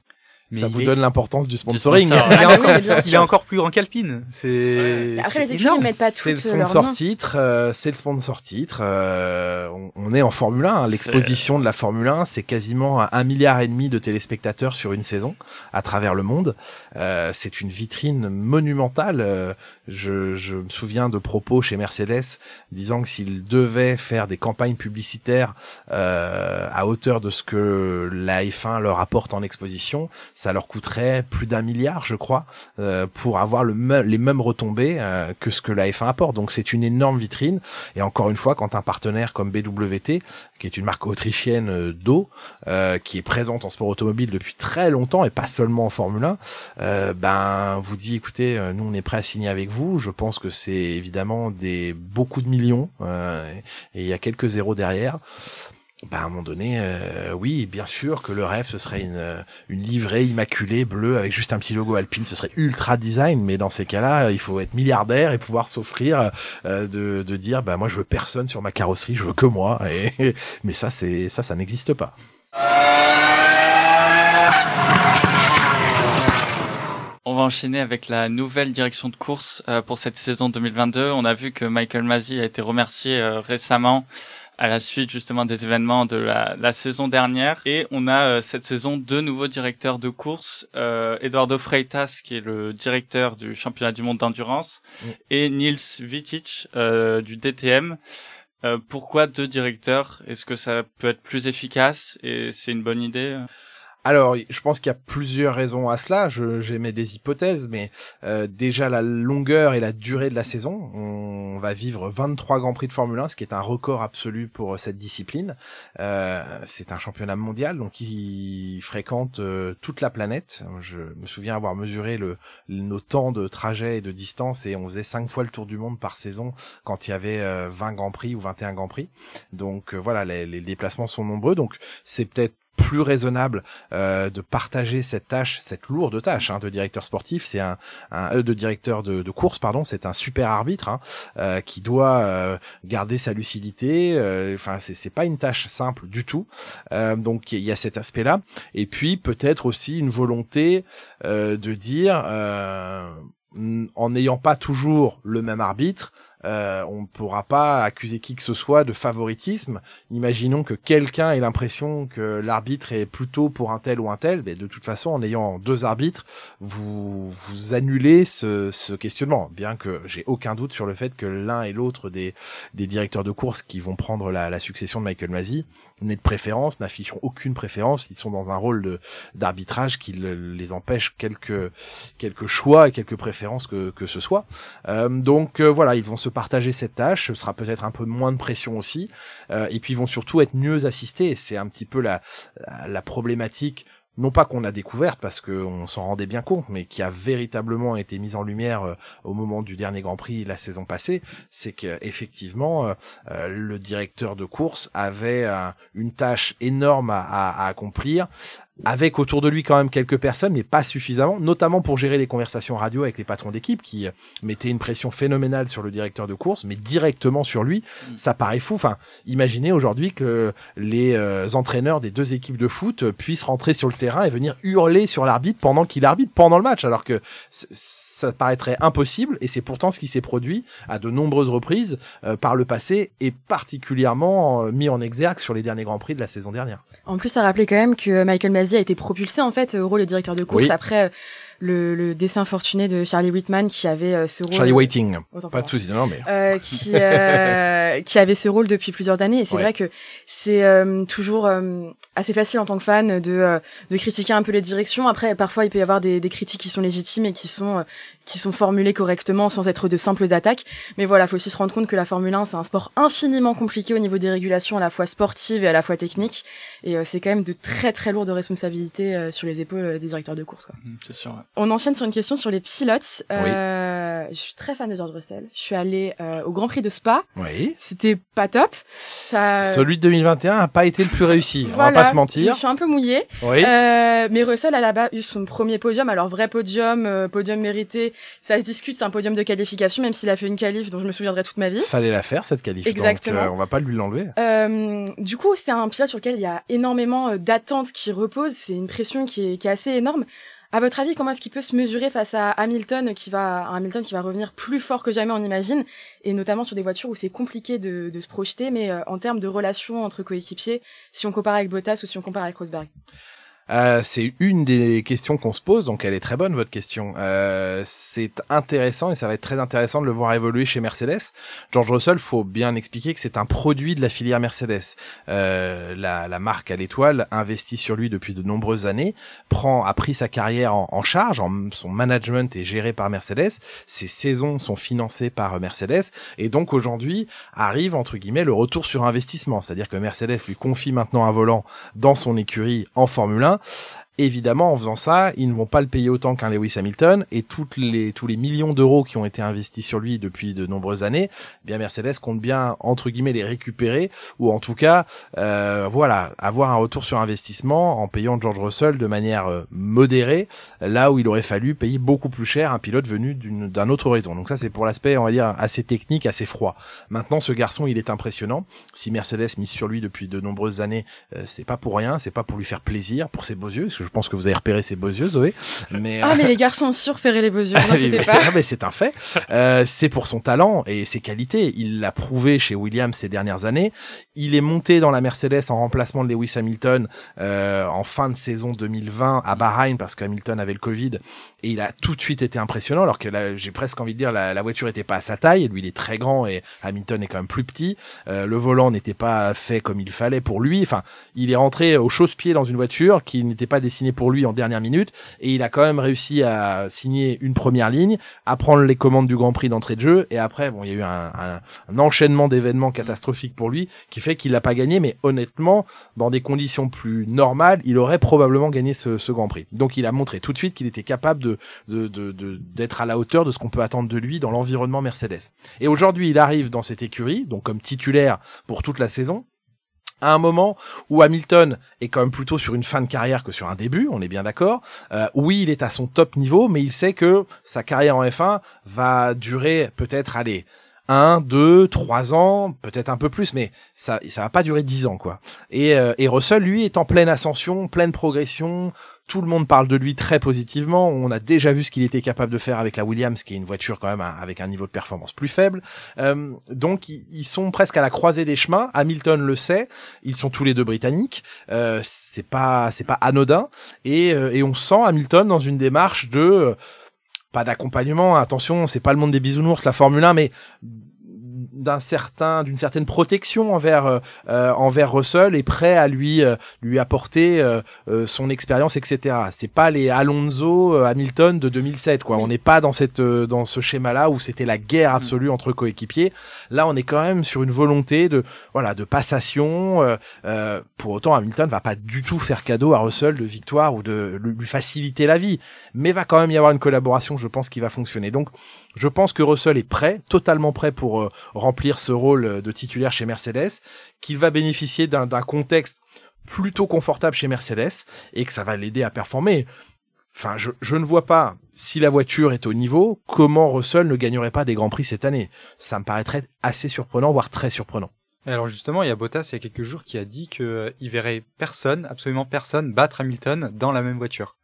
ça vous est- donne l'importance du sponsoring. sponsor. il est, Ah encore, oui, bien il est sûr. encore plus grand qu'Alpine. C'est Après, les mettent pas C'est le leurs sponsor titre, euh, c'est le sponsor titre. euh, on, on est en Formule 1. hein. L'exposition de la Formule 1, c'est quasiment un, un milliard et demi de téléspectateurs sur une saison à travers le monde. Euh, c'est une vitrine monumentale. Je, me souviens de propos chez Mercedes disant que s'ils devaient faire des campagnes publicitaires euh, à hauteur de ce que la F1 leur apporte en exposition, ça leur coûterait plus d'un milliard, je crois, euh, pour avoir les mêmes retombées euh, que ce que la F1 apporte. Donc c'est une énorme vitrine. Et encore une fois, quand un partenaire comme BWT, qui est une marque autrichienne euh, d'eau, euh, qui est présente en sport automobile depuis très longtemps et pas seulement en Formule 1, euh, ben vous dit écoutez, euh, nous on est prêt à signer avec vous. Je pense que c'est évidemment des beaucoup de millions euh, et il y a quelques zéros derrière. Ben, à un moment donné, euh, oui, bien sûr que le rêve, ce serait une, euh, une livrée immaculée, bleue, avec juste un petit logo alpine, ce serait ultra design, mais dans ces cas-là, il faut être milliardaire et pouvoir s'offrir euh, de, de dire, bah moi je veux personne sur ma carrosserie, je veux que moi, et, mais ça, c'est ça, ça n'existe pas. On va enchaîner avec la nouvelle direction de course euh, pour cette saison 2022. On a vu que Michael Masi a été remercié euh, récemment à la suite justement des événements de la, la saison dernière. Et on a euh, cette saison deux nouveaux directeurs de course, euh, Eduardo Freitas qui est le directeur du championnat du monde d'endurance Mm. et Nils Vitic euh, du DTM. Euh, pourquoi deux directeurs? Est-ce que ça peut être plus efficace? Et c'est une bonne idée? Alors, je pense qu'il y a plusieurs raisons à cela. J'émets des hypothèses, mais euh, déjà la longueur et la durée de la saison. On va vivre 23 grands prix de Formule 1, ce qui est un record absolu pour cette discipline. Euh, c'est un championnat mondial, donc il fréquente euh, toute la planète. Je me souviens avoir mesuré nos temps de trajet et de distance, et on faisait cinq fois le tour du monde par saison quand il y avait 20 grands prix ou 21 grands prix. Donc voilà, les, les déplacements sont nombreux. Donc c'est peut-être plus raisonnable euh, de partager cette tâche, cette lourde tâche hein, de directeur sportif. C'est un, euh, de directeur de, de, course, pardon. C'est un super arbitre hein, euh, qui doit euh, garder sa lucidité. Enfin, c'est c'est pas une tâche simple du tout. Donc il y a cet aspect-là. Et puis peut-être aussi une volonté de dire, en n'ayant pas toujours le même arbitre, euh, on ne pourra pas accuser qui que ce soit de favoritisme. Imaginons que quelqu'un ait l'impression que l'arbitre est plutôt pour un tel ou un tel, mais de toute façon, en ayant deux arbitres, vous vous annulez ce, ce questionnement. Bien que j'ai aucun doute sur le fait que l'un et l'autre des, des directeurs de course qui vont prendre la, la succession de Michael Masi n'aient de préférence, n'afficheront aucune préférence. Ils sont dans un rôle d'arbitrage qui les empêche quelques quelques choix et quelques préférences que que ce soit. Euh, donc euh, voilà, ils vont se partager cette tâche, ce sera peut-être un peu moins de pression aussi, euh, et puis ils vont surtout être mieux assistés. C'est un petit peu la, la, problématique non pas qu'on a découverte parce qu'on s'en rendait bien compte, mais qui a véritablement été mise en lumière euh, au moment du dernier Grand Prix la saison passée, c'est qu'effectivement euh, le directeur de course avait une tâche énorme à, à accomplir, avec autour de lui quand même quelques personnes, mais pas suffisamment, notamment pour gérer les conversations radio avec les patrons d'équipe qui euh, mettaient une pression phénoménale sur le directeur de course, mais directement sur lui. Mm. Ça paraît fou. Enfin, imaginez aujourd'hui que les euh, entraîneurs des deux équipes de foot puissent rentrer sur le terrain et venir hurler sur l'arbitre pendant qu'il arbitre pendant le match, alors que ça paraîtrait impossible, et c'est pourtant ce qui s'est produit à de nombreuses reprises euh, par le passé, et particulièrement mis en exergue sur les derniers grands prix de la saison dernière. En plus, à rappeler quand même que Michael a été propulsé en fait au rôle de directeur de course après euh, le, le, dessin fortuné de Charlie Whitman qui avait euh, ce rôle. Charlie Waiting. pas de soucis, non, mais. Euh, qui, euh, qui avait ce rôle depuis plusieurs années. Et c'est vrai que c'est euh, toujours assez facile en tant que fan de, de critiquer un peu les directions. Après, parfois, il peut y avoir des, des critiques qui sont légitimes et qui sont, qui sont formulées correctement sans être de simples attaques. Mais voilà, faut aussi se rendre compte que la Formule 1, c'est un sport infiniment compliqué au niveau des régulations, à la fois sportives et à la fois techniques. Et c'est quand même de très très lourdes responsabilités sur les épaules des directeurs de course. Mmh, c'est sûr. On enchaîne sur une question sur les pilotes. Euh, Je suis très fan de George Russell. Je suis allée euh, au Grand Prix de Spa. Oui. C'était pas top. Ça... Celui de 2021 a pas été le plus réussi. On va pas se mentir. Je suis un peu mouillée. Oui. Euh, mais Russell a là-bas eu son premier podium. Alors vrai podium, euh, podium mérité. Ça se discute. C'est un podium de qualification, même s'il a fait une qualif dont je me souviendrai toute ma vie. Fallait la faire cette qualif. Exactement. Donc, euh, on va pas lui l'enlever. Euh, du coup, c'est un pilote sur lequel il y a énormément d'attentes qui reposent. C'est une pression qui est, qui est assez énorme. À votre avis, comment est-ce qu'il peut se mesurer face à Hamilton qui va, Hamilton qui va revenir plus fort que jamais, on imagine, et notamment sur des voitures où c'est compliqué de, de, se projeter, mais euh, en termes de relations entre coéquipiers, si on compare avec Bottas ou si on compare avec Rosberg? Euh, c'est une des questions qu'on se pose, donc elle est très bonne votre question. Euh, c'est intéressant et ça va être très intéressant de le voir évoluer chez Mercedes. George Russell, faut bien expliquer que c'est un produit de la filière Mercedes. Euh, la, marque à l'étoile investit sur lui depuis de nombreuses années, prend a pris sa carrière en, charge, son management est géré par Mercedes, ses saisons sont financées par Mercedes et donc aujourd'hui arrive entre guillemets le retour sur investissement, c'est-à-dire que Mercedes lui confie maintenant un volant dans son écurie en Formule 1 Merci. Évidemment, en faisant ça, ils ne vont pas le payer autant qu'un Lewis Hamilton et toutes les, tous les millions d'euros qui ont été investis sur lui depuis de nombreuses années, eh bien Mercedes compte bien entre guillemets les récupérer ou en tout cas, euh, voilà, avoir un retour sur investissement en payant George Russell de manière euh, modérée, là où il aurait fallu payer beaucoup plus cher un pilote venu d'un autre horizon. Donc ça, c'est pour l'aspect, on va dire, assez technique, assez froid. Maintenant, ce garçon, il est impressionnant. Si Mercedes mise sur lui depuis de nombreuses années, euh, c'est pas pour rien, c'est pas pour lui faire plaisir, pour ses beaux yeux je pense que vous avez repéré ses beaux yeux, Zoé. Mais, ah, mais les garçons ont su repérer les beaux yeux, pas. Ah, mais c'est un fait. Euh, c'est pour son talent et ses qualités. Il l'a prouvé chez Williams ces dernières années. Il est monté dans la Mercedes en remplacement de Lewis Hamilton euh, en fin de saison 2020 à Bahreïn parce qu'Hamilton avait le Covid et il a tout de suite été impressionnant alors que là j'ai presque envie de dire la, la voiture était pas à sa taille. Lui il est très grand et Hamilton est quand même plus petit. Euh, le volant n'était pas fait comme il fallait pour lui. Enfin, il est rentré au chausse-pied dans une voiture qui n'était pas signé pour lui en dernière minute et il a quand même réussi à signer une première ligne, à prendre les commandes du Grand Prix d'entrée de jeu et après bon il y a eu un, un, enchaînement d'événements catastrophiques pour lui qui fait qu'il l'a pas gagné mais honnêtement dans des conditions plus normales il aurait probablement gagné ce, ce Grand Prix. Donc il a montré tout de suite qu'il était capable de d'être de, de, à la hauteur de ce qu'on peut attendre de lui dans l'environnement Mercedes. Et aujourd'hui il arrive dans cette écurie donc comme titulaire pour toute la saison à un moment où Hamilton est quand même plutôt sur une fin de carrière que sur un début, on est bien d'accord. Euh, oui, il est à son top niveau, mais il sait que sa carrière en F1 va durer peut-être aller un, deux, trois ans, peut-être un peu plus, mais ça, ça va pas durer dix ans, quoi. Et, euh, et Russell, lui, est en pleine ascension, pleine progression, tout le monde parle de lui très positivement. On a déjà vu ce qu'il était capable de faire avec la Williams, qui est une voiture quand même avec un niveau de performance plus faible. Euh, donc ils sont presque à la croisée des chemins. Hamilton le sait. Ils sont tous les deux britanniques. Euh, c'est pas c'est pas anodin. Et, euh, et on sent Hamilton dans une démarche de pas d'accompagnement. Attention, c'est pas le monde des bisounours, la Formule 1, mais d'un certain d'une certaine protection envers euh, euh, envers Russell et prêt à lui euh, lui apporter son expérience etc c'est pas les Alonso Hamilton de 2007 quoi. On n'est pas dans cette dans ce schéma là où c'était la guerre absolue mm. entre coéquipiers. Là on est quand même sur une volonté de voilà de passation pour autant Hamilton va pas du tout faire cadeau à Russell de victoire ou de lui faciliter la vie. Mais va quand même y avoir une collaboration je pense qui va fonctionner. Donc je pense que Russell est prêt, totalement prêt pour euh, remplir ce rôle de titulaire chez Mercedes, qu'il va bénéficier d'un contexte plutôt confortable chez Mercedes et que ça va l'aider à performer. Enfin, je, ne vois pas, si la voiture est au niveau, comment Russell ne gagnerait pas des Grands Prix cette année. Ça me paraîtrait assez surprenant, voire très surprenennant. Alors justement, il y a Bottas il y a quelques jours qui a dit qu'il euh, verrait personne, absolument personne, battre Hamilton dans la même voiture.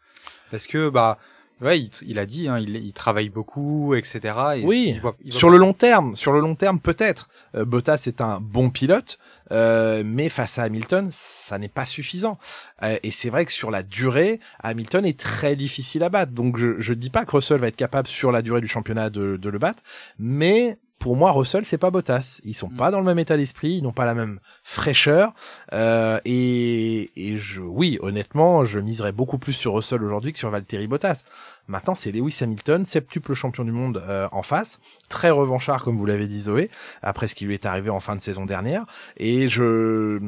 Parce que bah Ouais, il, a dit, hein, il, il, travaille beaucoup, etc. Et oui, sur le long terme, sur le long terme peut-être. Euh, Bottas est un bon pilote, euh, mais face à Hamilton, ça n'est pas suffisant. Euh, et c'est vrai que sur la durée, Hamilton est très difficile à battre. Donc je je dis pas que Russell va être capable sur la durée du championnat de, de le battre, mais pour moi, Russell, c'est pas Bottas. Ils sont mm. pas dans le même état d'esprit, ils n'ont pas la même fraîcheur. Euh, et, et je, oui, honnêtement, je miserais beaucoup plus sur Russell aujourd'hui que sur Valtteri Bottas. Maintenant, c'est Lewis Hamilton, septuple champion du monde euh, en face, très revanchard comme vous l'avez dit Zoé, après ce qui lui est arrivé en fin de saison dernière. Et je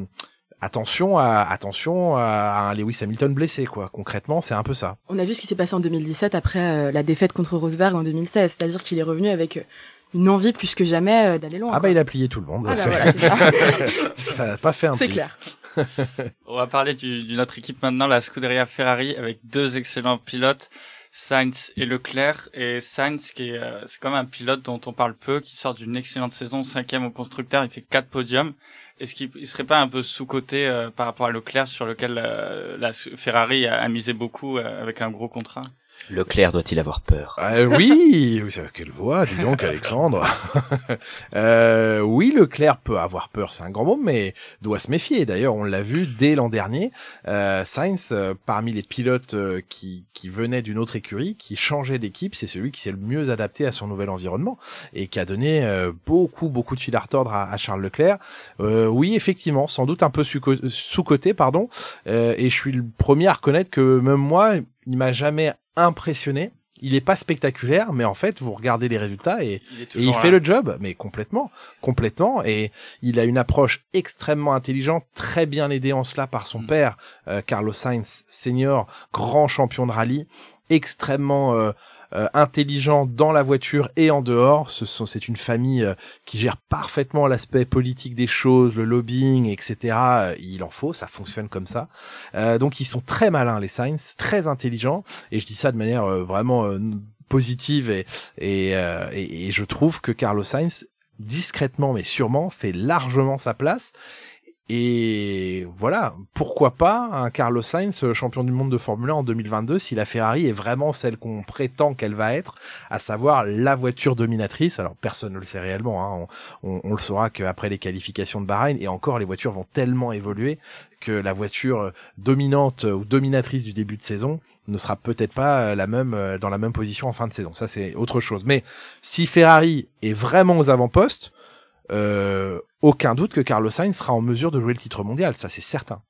attention à attention à un Lewis Hamilton blessé quoi. Concrètement, c'est un peu ça. On a vu ce qui s'est passé en 2017 après euh, la défaite contre Rosberg en 2016, c'est-à-dire qu'il est revenu avec une envie plus que jamais euh, d'aller loin. Ah bah il a plié tout le monde. Ah bah ça. n'a pas fait un C'est clair. On va parler d'une autre équipe maintenant, la Scuderia Ferrari, avec deux excellents pilotes, Sainz et Leclerc. Et Sainz, qui est, euh, c'est comme un pilote dont on parle peu, qui sort d'une excellente saison, cinquième au constructeur, il fait quatre podiums. Est-ce qu'il serait pas un peu sous-coté euh, par rapport à Leclerc, sur lequel la Ferrari a, a misé beaucoup avec un gros contrat? Leclerc doit-il avoir peur? Euh, Oui, quelle voix, dis donc Alexandre. euh, oui, Leclerc peut avoir peur, c'est un grand mot, mais doit se méfier. D'ailleurs, on l'a vu dès l'an dernier. Euh, Sainz, euh, parmi les pilotes euh, qui, qui venaient d'une autre écurie, qui changeait d'équipe, c'est celui qui s'est le mieux adapté à son nouvel environnement et qui a donné beaucoup, beaucoup de fil à retordre à, Charles Leclerc. oui, effectivement, sans doute un peu sous-côté, pardon. et je suis le premier à reconnaître que même moi, il m'a jamais impressionné. Il est pas spectaculaire, mais en fait, vous regardez les résultats et il, fait le job, mais complètement, complètement. Et il a une approche extrêmement intelligente, très bien aidé en cela par son mm. père, euh, Carlos Sainz senior, grand champion de rallye, extrêmement euh, euh, intelligent dans la voiture et en dehors. Ce sont, c'est une famille euh, qui gère parfaitement l'aspect politique des choses, le lobbying, etc. Euh, il en faut, ça fonctionne comme ça. donc ils sont très malins les Sainz, très intelligents, et je dis ça de manière vraiment positive et, et, et, je trouve que Carlos Sainz discrètement mais sûrement fait largement sa place et voilà, pourquoi pas un Carlos Sainz euh, champion du monde de Formule 1 en 2022 si la Ferrari est vraiment celle qu'on prétend qu'elle va être, à savoir la voiture dominatrice. Alors personne ne le sait réellement, hein. on, le saura qu'après les qualifications de Bahreïn et encore les voitures vont tellement évoluer que la voiture euh, dominante ou dominatrice du début de saison ne sera peut-être pas euh, la même dans la même position en fin de saison. Ça c'est autre chose. Mais si Ferrari est vraiment aux avant-postes, euh, aucun doute que Carlos Sainz sera en mesure de jouer le titre mondial, ça c'est certain.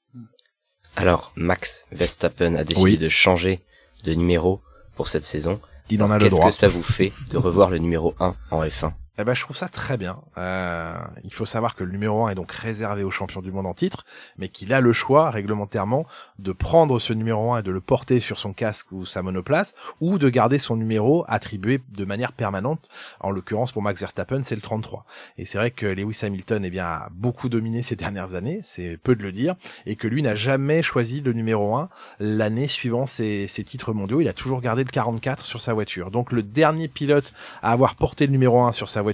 Alors, Max Verstappen a décidé Oui. de changer de numéro pour cette saison. Il en a le Qu'est-ce droit. que ça vous fait de revoir le numéro 1 en F1 Eh ben, je trouve ça très bien. Euh, il faut savoir que le numéro 1 est donc réservé au champion du monde en titre, mais qu'il a le choix réglementairement de prendre ce numéro 1 et de le porter sur son casque ou sa monoplace, ou de garder son numéro attribué de manière permanente. En l'occurrence, pour Max Verstappen, c'est le 33. Et c'est vrai que Lewis Hamilton eh bien, a beaucoup dominé ces dernières années, c'est peu de le dire, et que lui n'a jamais choisi le numéro 1 l'année suivant ses, ses titres mondiaux. Il a toujours gardé le 44 sur sa voiture. Donc le dernier pilote à avoir porté le numéro 1 sur sa voiture,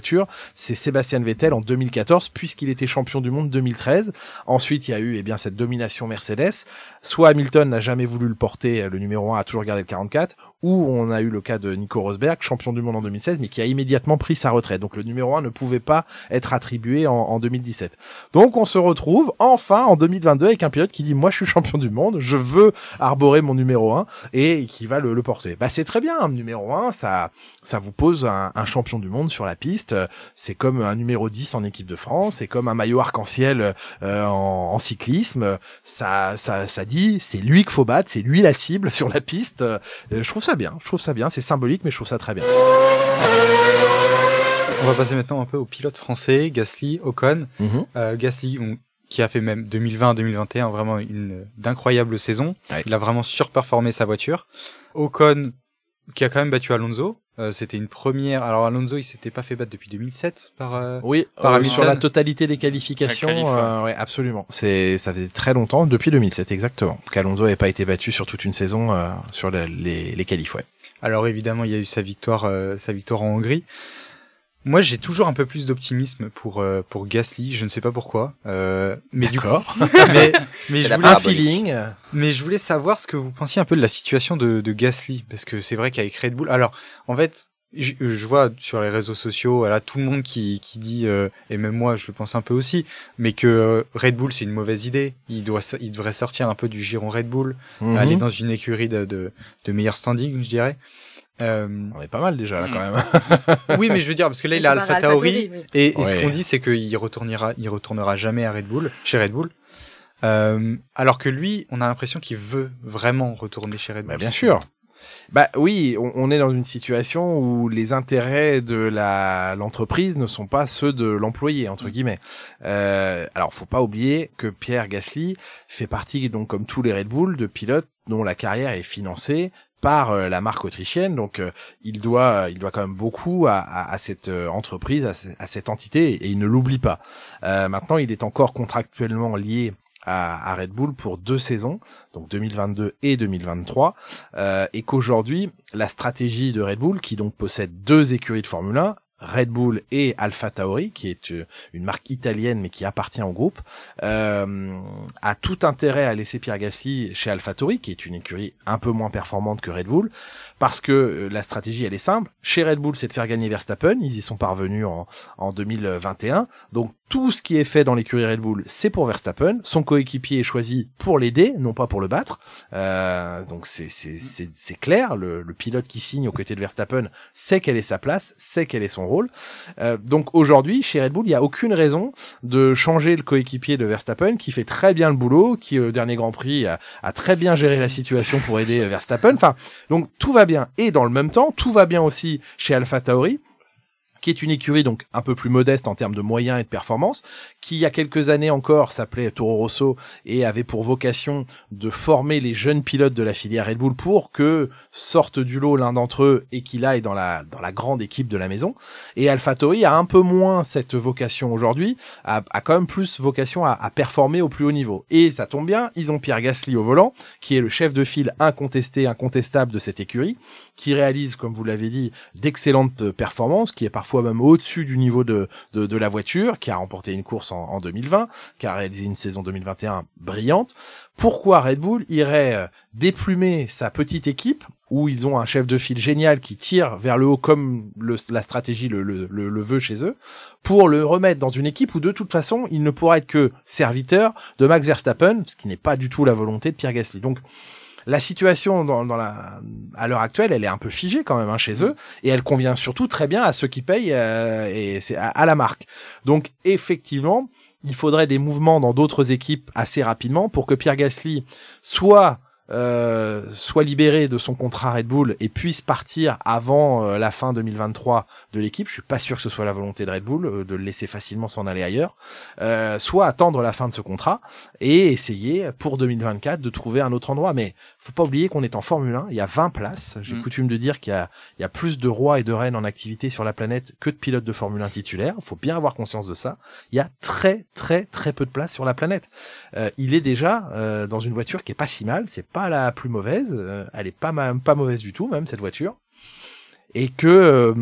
c'est Sébastien Vettel en 2014, puisqu'il était champion du monde 2013. Ensuite, il y a eu eh bien cette domination Mercedes. Soit Hamilton n'a jamais voulu le porter, le numéro 1 a toujours gardé le 44, ou on a eu le cas de Nico Rosberg, champion du monde en 2016, mais qui a immédiatement pris sa retraite. Donc le numéro 1 ne pouvait pas être attribué en, en 2017. Donc on se retrouve enfin en 2022 avec un pilote qui dit moi je suis champion du monde, je veux arborer mon numéro 1 et qui va le, le porter. Bah c'est très bien, un numéro 1, ça ça vous pose un, un champion du monde sur la piste, c'est comme un numéro 10 en équipe de France, c'est comme un maillot arc-en-ciel euh, en, en cyclisme, ça ça ça dit c'est lui qu'il faut battre, c'est lui la cible sur la piste. Euh, je trouve ça bien, je trouve ça bien, c'est symbolique mais je trouve ça très bien. On va passer maintenant un peu aux pilotes français, Gasly, Ocon. Euh, Gasly, on- qui a fait même 2020-2021 vraiment une d'incroyables saisons. Ouais. Il a vraiment surperformé sa voiture. Ocon, qui a quand même battu Alonso. Euh, C'était une première. Alors Alonso, il s'était pas fait battre depuis 2007 par. euh, Oui, Par euh, sur la totalité des qualifications, ouais. euh, ouais, absolument. C'est, ça fait très longtemps, depuis 2007 exactement, qu'Alonso n'avait pas été battu sur toute une saison euh, sur les, les, les qualifs. Ouais. Alors évidemment, il y a eu sa victoire, euh, sa victoire en Hongrie. Moi, j'ai toujours un peu plus d'optimisme pour euh, pour Gasly. Je ne sais pas pourquoi. Euh, mais du coup, D'accord. mais mais je la voulais Un feeling. Mais je voulais savoir ce que vous pensiez un peu de la situation de, de Gasly, parce que c'est vrai qu'avec Red Bull, alors en fait, je, je vois sur les réseaux sociaux, voilà, tout le monde qui, qui dit, euh, et même moi je le pense un peu aussi, mais que euh, Red Bull c'est une mauvaise idée. Il doit, so- il devrait sortir un peu du giron Red Bull, Mhm. aller dans une écurie de, de, de meilleur standing, je dirais. Euh, On est pas mal déjà là Mm. quand même. oui, mais je veux dire parce que là il a Alpha Tauri, oui. et, et ce qu'on dit, c'est qu'il retournera, il retournera jamais à Red Bull, chez Red Bull. Euh, alors que lui, on a l'impression qu'il veut vraiment retourner chez Red Bull. Bah, bien sûr. Bah oui, on, on est dans une situation où les intérêts de la l'entreprise ne sont pas ceux de l'employé entre guillemets. Euh, alors faut pas oublier que Pierre Gasly fait partie donc comme tous les Red Bull de pilotes dont la carrière est financée euh, la marque autrichienne, donc euh, il doit il doit quand même beaucoup à, à, à cette euh, entreprise, à, ce- à cette entité, et il ne l'oublie pas. Euh, maintenant, il est encore contractuellement lié à, à Red Bull pour deux saisons, donc 2022 et 2023, euh, et qu'aujourd'hui, la stratégie de Red Bull, qui donc possède deux écuries de Formule 1, Red Bull et Alpha Tauri, qui est euh, une marque italienne mais qui appartient au groupe, euh, a tout intérêt à laisser Pierre Gasly chez Alpha Tauri, qui est une écurie un peu moins performante que Red Bull, parce que euh, la stratégie elle est simple. Chez Red Bull, c'est de faire gagner Verstappen, ils y sont parvenus en, en 2021, donc tout ce qui est fait dans l'écurie Red Bull, c'est pour Verstappen. Son coéquipier est choisi pour l'aider, non pas pour le battre. Euh, donc c'est c'est c'est clair. Le, le pilote qui signe aux côtés de Verstappen sait quelle est sa place, sait quel est son Euh, donc aujourd'hui, chez Red Bull, il n'y a aucune raison de changer le coéquipier de Verstappen, qui fait très bien le boulot, qui au dernier Grand Prix a, a très bien géré la situation pour aider Verstappen. Enfin, donc tout va bien. Et dans le même temps, tout va bien aussi chez Alpha Tauri qui est une écurie donc un peu plus modeste en termes de moyens et de performance, qui il y a quelques années encore s'appelait Toro Rosso et avait pour vocation de former les jeunes pilotes de la filière Red Bull pour que sorte du lot l'un d'entre eux et qu'il aille dans la dans la grande équipe de la maison. Et AlphaTauri a un peu moins cette vocation aujourd'hui, a, a quand même plus vocation à, à performer au plus haut niveau. Et ça tombe bien, ils ont Pierre Gasly au volant, qui est le chef de file incontesté, incontestable de cette écurie, qui réalise, comme vous l'avez dit, d'excellentes euh, performances, qui est parfois même au-dessus du niveau de, de, de la voiture, qui a remporté une course en, en 2020, qui a réalisé une saison 2021 brillante. Pourquoi Red Bull irait euh, déplumer sa petite équipe, où ils ont un chef de file génial qui tire vers le haut comme le- la stratégie le, le, le, veut chez eux, pour le remettre dans une équipe où de toute façon il ne pourra être que serviteur de Max Verstappen, ce qui n'est pas du tout la volonté de Pierre Gasly. Donc la situation dans, dans la, à l'heure actuelle, elle est un peu figée quand même hein, chez eux, et elle convient surtout très bien à ceux qui payent euh, et c'est à, à la marque. Donc effectivement, il faudrait des mouvements dans d'autres équipes assez rapidement pour que Pierre Gasly soit euh, soit libéré de son contrat Red Bull et puisse partir avant euh, la fin 2023 de l'équipe. Je suis pas sûr que ce soit la volonté de Red Bull euh, de le laisser facilement s'en aller ailleurs. Euh, soit attendre la fin de ce contrat et essayer pour 2024 de trouver un autre endroit. Mais faut pas oublier qu'on est en Formule 1. Il y a 20 places. J'ai Mm. coutume de dire qu'il y a, il y a plus de rois et de reines en activité sur la planète que de pilotes de Formule 1 titulaires. Faut bien avoir conscience de ça. Il y a très très très peu de place sur la planète. Euh, il est déjà euh, dans une voiture qui est pas si mal. C'est pas la plus mauvaise. euh, elle est pas mauvaise du tout même cette voiture. Et que euh,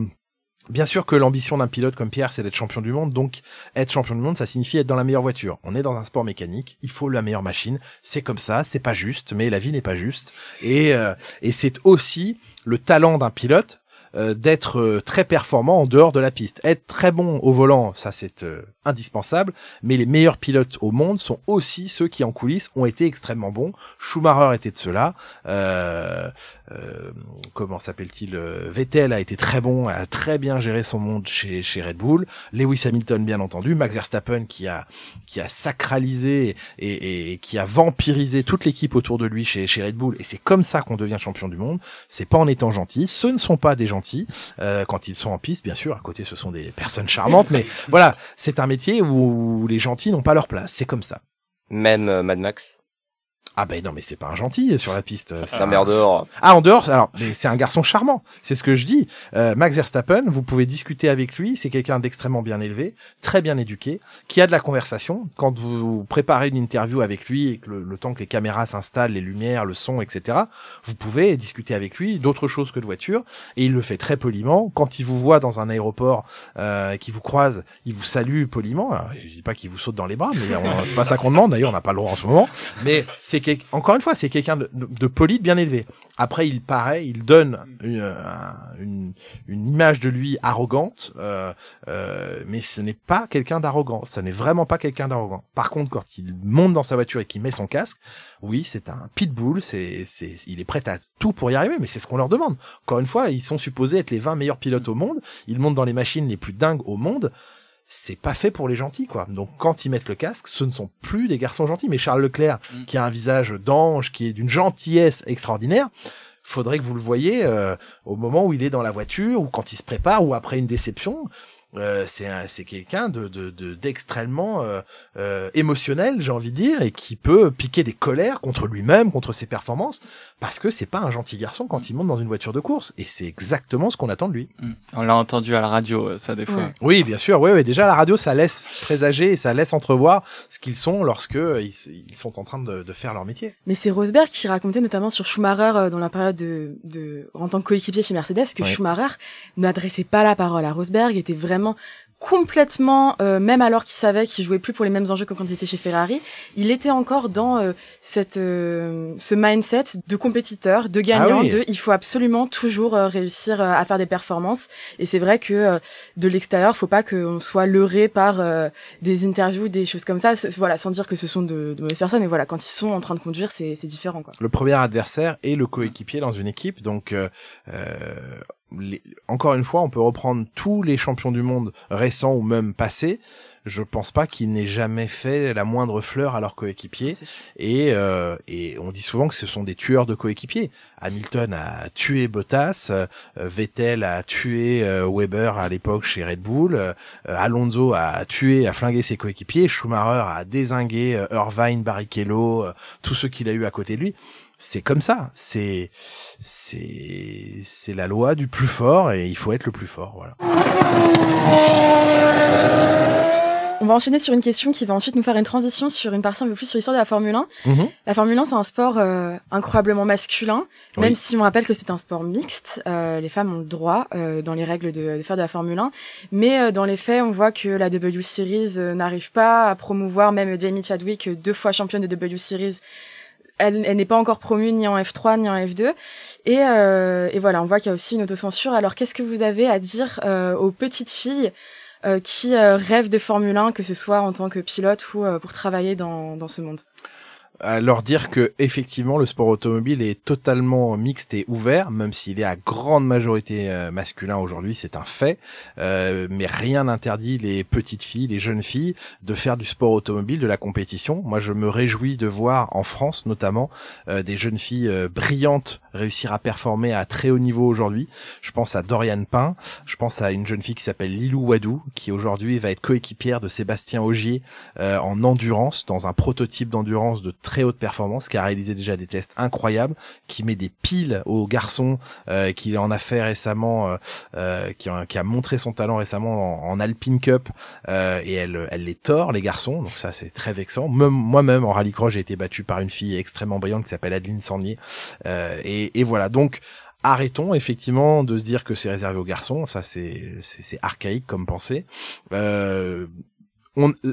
Bien sûr que l'ambition d'un pilote comme Pierre, c'est d'être champion du monde. Donc, être champion du monde, ça signifie être dans la meilleure voiture. On est dans un sport mécanique. Il faut la meilleure machine. C'est comme ça. C'est pas juste, mais la vie n'est pas juste. Et, euh, et c'est aussi le talent d'un pilote d'être euh, très performant en dehors de la piste. Être très bon au volant, ça c'est euh, indispensable. Mais les meilleurs pilotes au monde sont aussi ceux qui en coulisses ont été extrêmement bons. Schumacher était de ceux-là. Euh, euh, comment s'appelle-t-il euh, Vettel a été très bon, a très bien géré son monde chez, chez Red Bull. Lewis Hamilton, bien entendu. Max Verstappen qui a qui a sacralisé et qui a vampirisé toute l'équipe autour de lui chez, chez Red Bull. Et c'est comme ça qu'on devient champion du monde. C'est pas en étant gentil. Ce ne sont pas des gentils euh, quand ils sont en piste, bien sûr. À côté, ce sont des personnes charmantes, mais voilà, c'est un métier où les gentils n'ont pas leur place. C'est comme ça. Même euh, Mad Max. Ah ben non, mais c'est pas un gentil sur la piste. c'est Sa un- mère dehors. ah, en dehors, alors, mais c'est un garçon charmant. C'est ce que je dis. Euh, Max Verstappen, vous pouvez discuter avec lui. C'est quelqu'un d'extrêmement bien élevé, très bien éduqué, qui a de la conversation. Quand vous préparez une interview avec lui et que le, le temps que les caméras s'installent, les lumières, le son, etc., vous pouvez discuter avec lui d'autres choses que de voiture. Et il le fait très poliment. Quand il vous voit dans un aéroport, euh, qu'il vous croise, il vous salue poliment. Alors, je dis pas qu'il vous saute dans les bras, mais c'est pas ça qu'on demande. D'ailleurs, on n'a pas le droit en ce moment. Mais c'est quel- encore une fois, c'est quelqu'un de, de, de poli, de bien élevé. Après, il paraît, il donne une, un- une, une image de lui arrogante, euh, euh, mais ce n'est pas quelqu'un d'arrogant. Ce n'est vraiment pas quelqu'un d'arrogant. Par contre, quand il monte dans sa voiture et qu'il met son casque, oui, c'est un pitbull. C'est, c'est, il est prêt à tout pour y arriver, mais c'est ce qu'on leur demande. Encore une fois, ils sont supposés être les 20 meilleurs pilotes au monde. Ils montent dans les machines les plus dingues au monde c'est pas fait pour les gentils, quoi. Donc, quand ils mettent le casque, ce ne sont plus des garçons gentils. Mais Charles Leclerc, Mm. qui a un visage d'ange, qui est d'une gentillesse extraordinaire, faudrait que vous le voyez euh, au moment où il est dans la voiture, ou quand il se prépare, ou après une déception. Euh, c'est un- c'est quelqu'un de de- de- d'extrêmement euh, euh, émotionnel, j'ai envie de dire, et qui peut piquer des colères contre lui-même, contre ses performances, parce que c'est pas un gentil garçon quand il monte dans une voiture de course. Et c'est exactement ce qu'on attend de lui. Mm. On l'a entendu à la radio, euh, ça des fois. Ouais. Oui, bien sûr. Oui, oui. Déjà, à la radio, ça laisse présager et ça laisse entrevoir ce qu'ils sont lorsque euh, ils, ils sont en train de, de faire leur métier. Mais c'est Rosberg qui racontait notamment sur Schumacher dans la période de, de en tant que coéquipier chez Mercedes que Oui. Schumacher n'adressait pas la parole à Rosberg, était vraiment complètement, euh, même alors qu'il savait qu'il jouait plus pour les mêmes enjeux que quand il était chez Ferrari, il était encore dans euh, cette euh, ce mindset de compétiteur, de gagnant, Ah oui. de il faut absolument toujours euh, réussir euh, à faire des performances. Et c'est vrai que de l'extérieur, faut pas qu'on soit leurré par des interviews, des choses comme ça. Voilà, sans dire que ce sont de, de mauvaises personnes, mais voilà, quand ils sont en train de conduire, c'est différent, quoi. Le premier adversaire est le coéquipier dans une équipe. Donc, les- encore une fois, on peut reprendre tous les champions du monde récents ou même passés. Je pense pas qu'ils n'aient jamais fait la moindre fleur à leur coéquipier. Et, euh, et on dit souvent que ce sont des tueurs de coéquipiers. Hamilton a tué Bottas, euh, Vettel a tué euh, Weber à l'époque chez Red Bull, euh, Alonso a tué, a flingué ses coéquipiers, Schumacher a désingué Irvine, Barrichello, tous ceux qu'il a eu à côté de lui. C'est comme ça, c'est c'est c'est la loi du plus fort et il faut être le plus fort, voilà. On va enchaîner sur une question qui va ensuite nous faire une transition sur une partie un peu plus sur l'histoire de la Formule 1. Mhm. La Formule 1, c'est un sport euh, incroyablement masculin, même Oui. si on rappelle que c'est un sport mixte. Euh, les femmes ont le droit, euh, dans les règles, de, de faire de la Formule 1. Mais dans les faits, on voit que la W Series n'arrive pas à promouvoir, même Jamie Chadwick, deux fois championne de W Series, elle, n'est pas encore promue ni en F3 ni en F2. Et, euh, et voilà, on voit qu'il y a aussi une autocensure. Alors, qu'est-ce que vous avez à dire euh, aux petites filles euh, qui rêvent de Formule 1, que ce soit en tant que pilote ou pour travailler dans, dans ce monde? À leur dire que effectivement le sport automobile est totalement mixte et ouvert, même s'il est à grande majorité euh, masculin aujourd'hui, c'est un fait. Euh, mais rien n'interdit les petites filles, les jeunes filles, de faire du sport automobile, de la compétition. Moi, je me réjouis de voir en France, notamment, euh, des jeunes filles euh, brillantes réussir à performer à très haut niveau aujourd'hui. Je pense à Dorian Pain, je pense à une jeune fille qui s'appelle Lilou Wadou, qui aujourd'hui va être coéquipière de Sébastien Augier en endurance, dans un prototype d'endurance de très haute performance, qui a réalisé déjà des tests incroyables, qui met des piles aux garçons, euh, qui en a fait récemment, euh, euh qui, a, qui, a, montré son talent récemment en, en Alpine Cup, euh, et elle, elle les tord les garçons, donc ça c'est très vexant. Moi-même en rallycross j'ai été battu par une fille extrêmement brillante qui s'appelle Adeline Sandier, euh, et, et voilà donc arrêtons effectivement de se dire que c'est réservé aux garçons, ça c'est c'est archaïque comme pensée. Euh,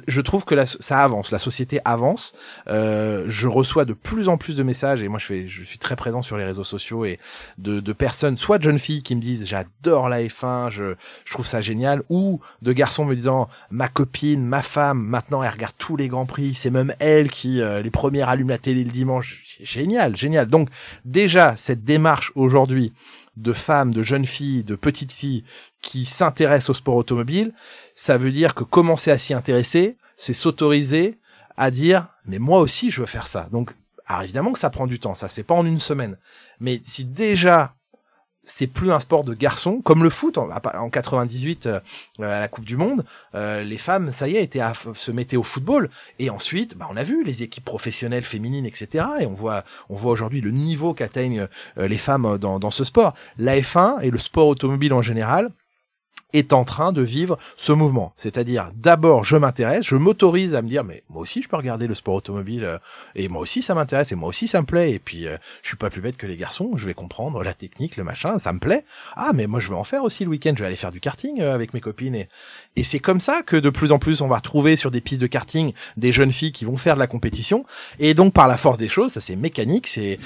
je trouve que ça avance, la société avance. Euh, je reçois de plus en plus de messages et moi je fais, je suis très présent sur les réseaux sociaux et de, de personnes, soit de jeunes filles qui me disent j'adore la F1, je, je trouve ça génial, ou de garçons me disant ma copine, ma femme, maintenant elle regarde tous les grands prix, c'est même elle qui euh, les premières allume la télé le dimanche, génial, génial. Donc déjà cette démarche aujourd'hui de femmes, de jeunes filles, de petites filles qui s'intéressent au sport automobile, ça veut dire que commencer à s'y intéresser, c'est s'autoriser à dire mais moi aussi je veux faire ça. Donc alors évidemment que ça prend du temps, ça se fait pas en une semaine. Mais si déjà c'est plus un sport de garçons, comme le foot en, en 98 euh, à la Coupe du Monde, euh, les femmes, ça y est, étaient à, se mettaient au football, et ensuite, bah, on a vu les équipes professionnelles féminines, etc. Et on voit, on voit aujourd'hui le niveau qu'atteignent euh, les femmes dans, dans ce sport. La F1 et le sport automobile en général est en train de vivre ce mouvement. C'est-à-dire, d'abord, je m'intéresse, je m'autorise à me dire, mais moi aussi, je peux regarder le sport automobile, euh, et moi aussi, ça m'intéresse, et moi aussi, ça me plaît, et puis, euh, je suis pas plus bête que les garçons, je vais comprendre la technique, le machin, ça me plaît. Ah, mais moi, je veux en faire aussi le week-end, je vais aller faire du karting euh, avec mes copines, et, et c'est comme ça que de plus en plus, on va retrouver sur des pistes de karting des jeunes filles qui vont faire de la compétition, et donc, par la force des choses, ça c'est mécanique, c'est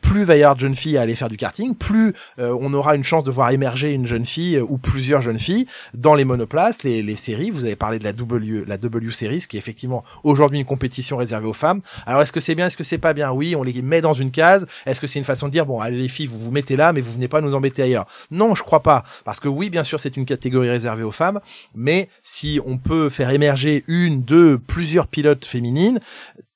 plus va y avoir de jeunes filles à aller faire du karting, plus on aura une chance de voir émerger une jeune fille ou plusieurs jeunes filles dans les monoplaces, les, séries. Vous avez parlé de la W, la W Series, qui est effectivement aujourd'hui une compétition réservée aux femmes. Alors est-ce que c'est bien, est-ce que c'est pas bien? Oui, on les met dans une case. Est-ce que c'est une façon de dire bon, allez les filles, vous vous mettez là, mais vous venez pas nous embêter ailleurs? Non, je crois pas, parce que oui, bien sûr, c'est une catégorie réservée aux femmes, mais si on peut faire émerger une, deux, plusieurs pilotes féminines,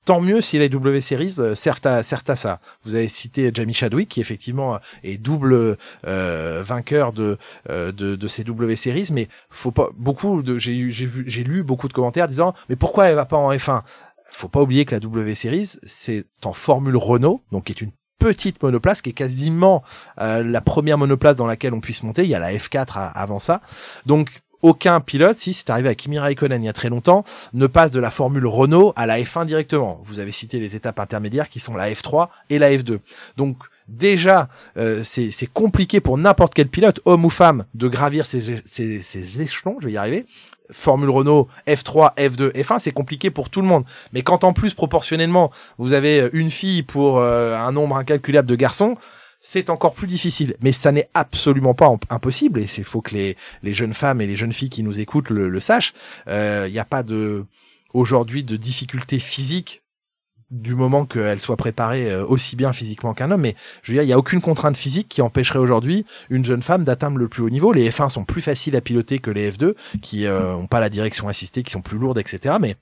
tant mieux si les W Series euh, servent à, servent à ça. Vous avez cité Jamie Chadwick qui effectivement est double euh, vainqueur de, euh, de, de ces W Series, mais faut pas beaucoup de j'ai j'ai vu j'ai lu beaucoup de commentaires disant mais pourquoi elle va pas en F1 Faut pas oublier que la W Series c'est en Formule Renault, donc qui est une petite monoplace qui est quasiment euh, la première monoplace dans laquelle on puisse monter. Il y a la F4 avant ça, donc aucun pilote, si c'est arrivé à Kimi Raikkonen il y a très longtemps, ne passe de la Formule Renault à la F1 directement. Vous avez cité les étapes intermédiaires qui sont la F3 et la F2. Donc déjà, euh, c'est compliqué pour n'importe quel pilote, homme ou femme, de gravir ces, échelons, je vais y arriver. Formule Renault, F3, F2, F1, c'est compliqué pour tout le monde. Mais quand en plus, proportionnellement, vous avez une fille pour euh, un nombre incalculable de garçons, c'est encore plus difficile. Mais ça n'est absolument pas impossible. Et c'est faut que les, jeunes femmes et les jeunes filles qui nous écoutent le, sachent. Il euh, n'y a pas de aujourd'hui de difficultés physiques du moment qu'elle soit préparée euh, aussi bien physiquement qu'un homme. Mais je veux dire, il n'y a aucune contrainte physique qui empêcherait aujourd'hui une jeune femme d'atteindre le plus haut niveau. Les F1 sont plus faciles à piloter que les F2, qui euh, ont pas la direction assistée, qui sont plus lourdes, etc. Mais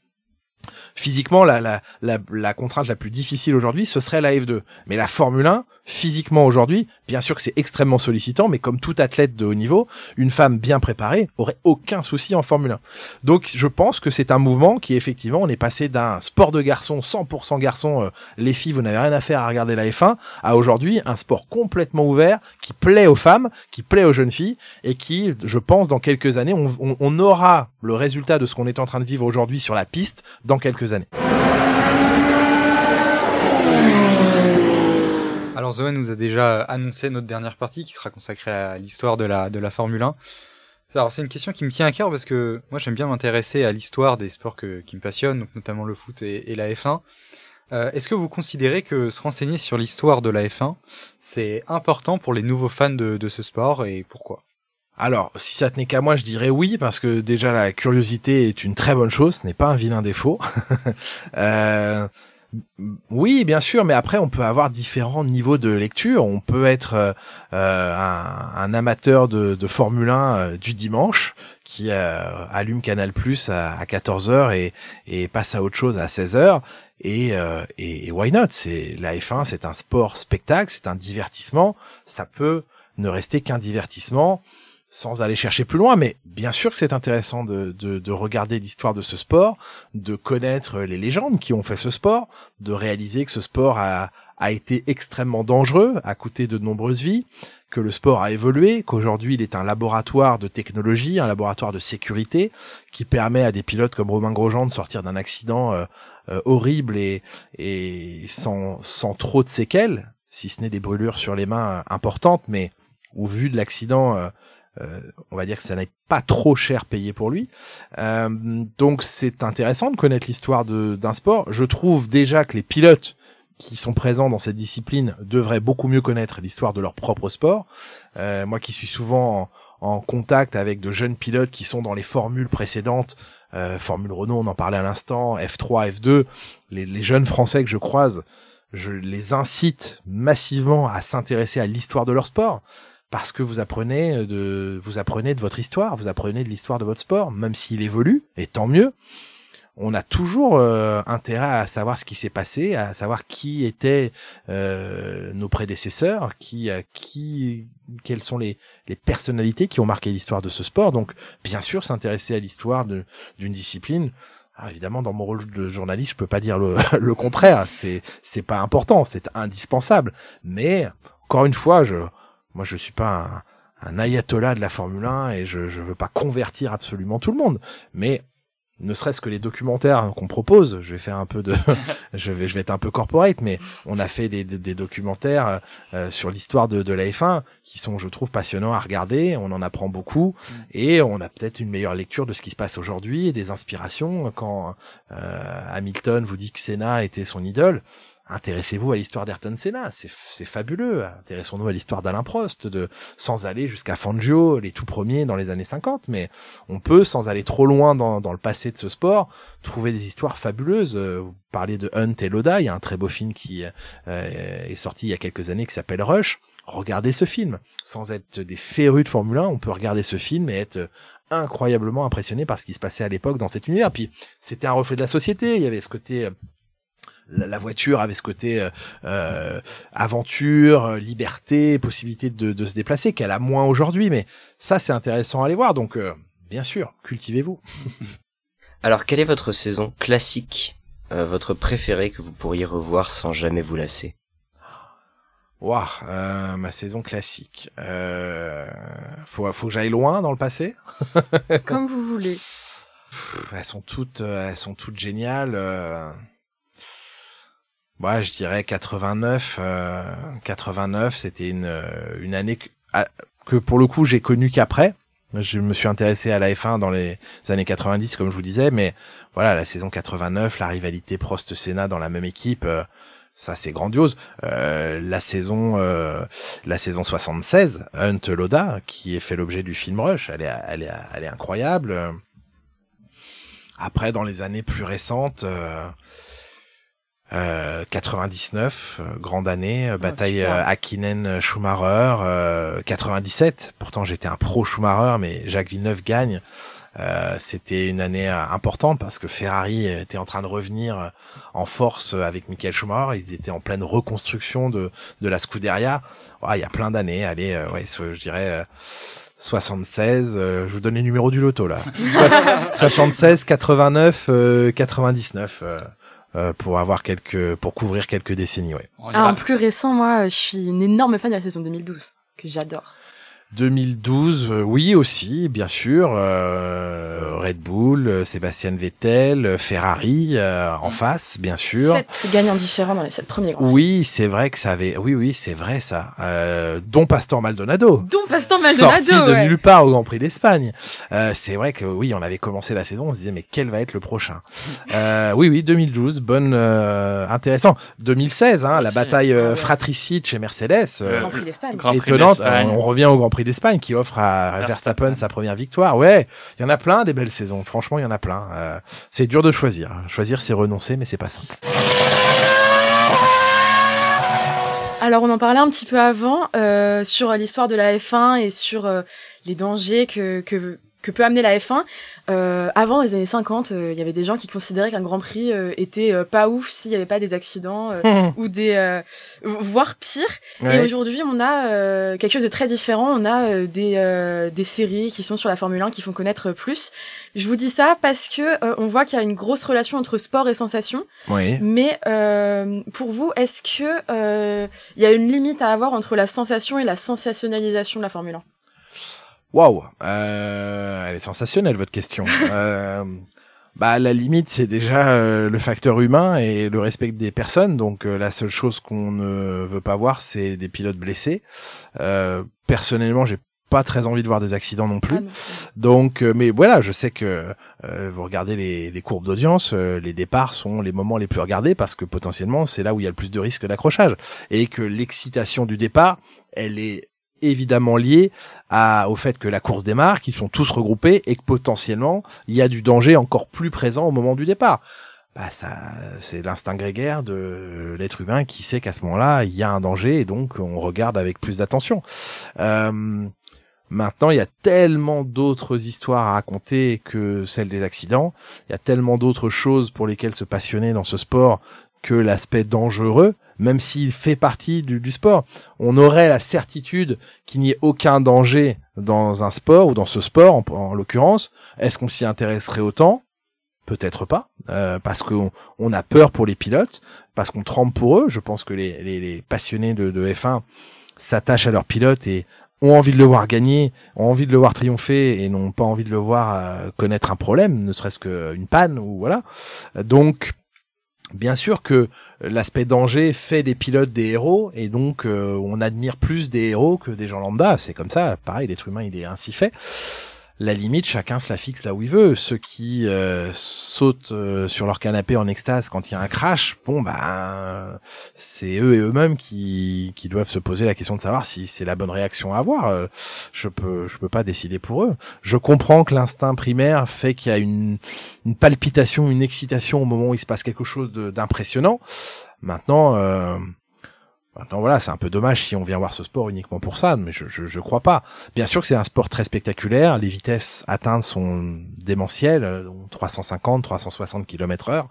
physiquement, la, la, la, la contrainte la plus difficile aujourd'hui, ce serait la F2. Mais la Formule 1, physiquement aujourd'hui, bien sûr que c'est extrêmement sollicitant, mais comme tout athlète de haut niveau, une femme bien préparée aurait aucun souci en Formule 1. Donc je pense que c'est un mouvement qui effectivement, on est passé d'un sport de garçon, 100% garçon, euh, les filles, vous n'avez rien à faire à regarder la F1, à aujourd'hui un sport complètement ouvert qui plaît aux femmes, qui plaît aux jeunes filles, et qui, je pense, dans quelques années, on, on aura le résultat de ce qu'on est en train de vivre aujourd'hui sur la piste dans quelques Alors Zoé nous a déjà annoncé notre dernière partie qui sera consacrée à l'histoire de la, Formule 1. Alors c'est une question qui me tient à cœur parce que moi j'aime bien m'intéresser à l'histoire des sports qui me passionnent, notamment le foot et, la F1. Euh, Est-ce que vous considérez que se renseigner sur l'histoire de la F1, c'est important pour les nouveaux fans de ce sport et pourquoi? Alors, si ça tenait qu'à moi, je dirais oui, parce que déjà la curiosité est une très bonne chose, ce n'est pas un vilain défaut. euh, Oui, bien sûr, mais après on peut avoir différents niveaux de lecture. On peut être euh, euh, un, amateur de, de Formule 1 euh, du dimanche qui euh, allume Canal Plus à, à 14h et, passe à autre chose à 16h. Et, et, et why not? C'est la F1, c'est un sport spectacle, c'est un divertissement. Ça peut ne rester qu'un divertissement sans aller chercher plus loin, mais bien sûr que c'est intéressant de, de, de regarder l'histoire de ce sport, de connaître les légendes qui ont fait ce sport, de réaliser que ce sport a, a été extrêmement dangereux, a coûté de nombreuses vies, que le sport a évolué, qu'aujourd'hui il est un laboratoire de technologie, un laboratoire de sécurité, qui permet à des pilotes comme Romain Grosjean de sortir d'un accident euh, euh, horrible et, et sans, sans trop de séquelles, si ce n'est des brûlures sur les mains importantes, mais au vu de l'accident, euh, on va dire que ça n'est pas trop cher payé pour lui. Euh, donc c'est intéressant de connaître l'histoire d'un sport. Je trouve déjà que les pilotes qui sont présents dans cette discipline devraient beaucoup mieux connaître l'histoire de leur propre sport. Euh, moi qui suis souvent en, en, contact avec de jeunes pilotes qui sont dans les formules précédentes, euh, Formule Renault, on en parlait à l'instant, F3, F2, les, les jeunes Français que je croise, je les incite massivement à s'intéresser à l'histoire de leur sport parce que vous apprenez de vous apprenez de votre histoire, vous apprenez de l'histoire de votre sport, même s'il évolue, et tant mieux. On a toujours euh, intérêt à savoir ce qui s'est passé, à savoir qui étaient euh, nos prédécesseurs, qui, qui, quelles sont les, les personnalités qui ont marqué l'histoire de ce sport. Donc, bien sûr, s'intéresser à l'histoire d'une discipline. Alors, évidemment, dans mon rôle de journaliste, je peux pas dire le, le contraire. C'est, c'est pas important, c'est indispensable. Mais encore une fois, je, moi, je suis pas un, un, ayatollah de la Formule 1 et je je veux pas convertir absolument tout le monde, mais ne serait-ce que les documentaires qu'on propose, je vais faire un peu de, je vais, je vais être un peu corporate, mais on a fait des, des, des documentaires euh, sur l'histoire de, de la F1 qui sont, je trouve, passionnants à regarder. On en apprend beaucoup mm. et on a peut-être une meilleure lecture de ce qui se passe aujourd'hui et des inspirations quand euh, Hamilton vous dit que Senna était son idole intéressez-vous à l'histoire d'Ayrton Senna, c'est fabuleux. Intéressons-nous à l'histoire d'Alain Prost, de sans aller jusqu'à Fangio, les tout premiers dans les années 50, mais on peut, sans aller trop loin dans, le passé de ce sport, trouver des histoires fabuleuses. Euh, vous parlez de Hunt et Loda, il y a un très beau film qui euh, est sorti il y a quelques années qui s'appelle Rush. Regardez ce film. Sans être des férus de Formule 1, on peut regarder ce film et être incroyablement impressionné par ce qui se passait à l'époque dans cet univers. Puis c'était un reflet de la société. Il y avait ce côté euh, la voiture avait ce côté euh, euh aventure, euh, liberté, possibilité de, de se déplacer qu'elle a moins aujourd'hui. Mais ça, c'est intéressant à aller voir. Donc, euh, bien sûr, cultivez-vous. Alors, quelle est votre saison classique, euh, votre préférée que vous pourriez revoir sans jamais vous lasser? Waouh, euh, ma saison classique. Euh, faut, faut que j'aille loin dans le passé. Comme vous voulez. elles sont toutes, elles sont toutes géniales. Euh Ouais, je dirais 89. Euh, 89, c'était une, euh, une année que, que pour le coup j'ai connu qu'après. Je me suis intéressé à la F1 dans les années 90, comme je vous disais, mais voilà, la saison 89, la rivalité Prost-Senna dans la même équipe, euh, ça c'est grandiose. Euh, la saison, euh, la saison 76, Hunt Loda, qui est fait l'objet du film Rush, elle est, elle est, elle est incroyable. Après, dans les années plus récentes. Euh, 99, euh, grande année, oh, bataille euh, Akinen Schumacher, 97. Pourtant j'étais un pro Schumacher, mais Jacques Villeneuve gagne. C'était une année importante parce que Ferrari était en train de revenir en force avec Michael Schumacher. Ils étaient en pleine reconstruction de de la Scuderia. il y a plein d'années. Allez, ouais, je dirais. 76, je vous donne les numéros du loto là. 76, 89, 99. Euh, pour avoir quelques, pour couvrir quelques décennies, ouais. Ah, en plus récent, moi, je suis une énorme fan de la saison 2012 que j'adore. 2012, euh, oui aussi, bien sûr. Euh, Red Bull, euh, Sébastien Vettel, euh, Ferrari en face, bien sûr. Sept gagnants différents dans les sept premiers. Grands oui, c'est vrai que ça avait. Oui, oui, c'est vrai ça. dont Pastor Maldonado. Dont Pastor Maldonado. Sorti de nulle part au Grand Prix d'Espagne. c'est vrai que oui, on avait commencé la saison, on se disait mais quel va être le prochain? Oui, oui, 2012, bonne, intéressant. 2016, hein, la bataille fratricide chez Mercedes. Grand Prix d'Espagne. Étonnante. on revient au Grand Prix d'Espagne qui offre à Verstappen sa première victoire. Ouais, il y en a plein des belles saisons. Franchement, il y en a plein. Euh, c'est dur de choisir. Choisir, c'est renoncer, mais c'est pas simple. Alors on en parlait un petit peu avant euh, sur l'histoire de la F1 et sur euh, les dangers que, que, que peut amener la F1. Euh, avant les années 50, euh, il y avait des gens qui considéraient qu'un Grand Prix euh, était euh, pas ouf s'il n'y avait pas des accidents ou des voire pire. Ouais. Et aujourd'hui, on a quelque chose de très différent. On a des des séries qui sont sur la Formule 1 qui font connaître plus. Je vous dis ça parce que on voit qu'il y a une grosse relation entre sport et sensation. Oui. Mais euh, pour vous, est-ce que euh, il y a une limite à avoir entre la sensation et la sensationnalisation de la Formule 1 Waouh, euh, elle est sensationnelle votre question. euh, bah la limite c'est déjà euh, le facteur humain et le respect des personnes. Donc euh, la seule chose qu'on ne veut pas voir c'est des pilotes blessés. Euh, personnellement j'ai pas très envie de voir des accidents non plus. Ah. Donc, euh, mais voilà, je sais que euh, vous regardez les, les courbes d'audience, euh, les départs sont les moments les plus regardés parce que potentiellement c'est là où il y a le plus de risques d'accrochage et que l'excitation du départ, elle est évidemment liée à, au fait que la course démarre, qu'ils sont tous regroupés et que potentiellement il y a du danger encore plus présent au moment du départ. Bah ça, c'est l'instinct grégaire de l'être humain qui sait qu'à ce moment-là il y a un danger et donc on regarde avec plus d'attention. Euh, Maintenant, il y a tellement d'autres histoires à raconter que celle des accidents. Il y a tellement d'autres choses pour lesquelles se passionner dans ce sport que l'aspect dangereux, même s'il fait partie du, du sport. On aurait la certitude qu'il n'y ait aucun danger dans un sport ou dans ce sport, en, en l'occurrence. Est-ce qu'on s'y intéresserait autant? Peut-être pas, euh, parce qu'on on a peur pour les pilotes, parce qu'on tremble pour eux. Je pense que les, les, les passionnés de, de F1 s'attachent à leurs pilotes et ont envie de le voir gagner, ont envie de le voir triompher et n'ont pas envie de le voir euh, connaître un problème, ne serait-ce qu'une panne ou voilà. Donc, bien sûr que l'aspect danger fait des pilotes des héros et donc euh, on admire plus des héros que des gens lambda. C'est comme ça, pareil, l'être humain il est ainsi fait. La limite, chacun se la fixe là où il veut. Ceux qui euh, sautent euh, sur leur canapé en extase quand il y a un crash, bon ben c'est eux et eux-mêmes qui, qui doivent se poser la question de savoir si c'est la bonne réaction à avoir. Euh, Je peux je peux pas décider pour eux. Je comprends que l'instinct primaire fait qu'il y a une, une palpitation, une excitation au moment où il se passe quelque chose d'impressionnant. Maintenant, euh, maintenant voilà, c'est un peu dommage si on vient voir ce sport uniquement pour ça, mais je, je, crois pas. Bien sûr que c'est un sport très spectaculaire. Les vitesses atteintes sont démentielles, euh, donc 350, 360 km heure.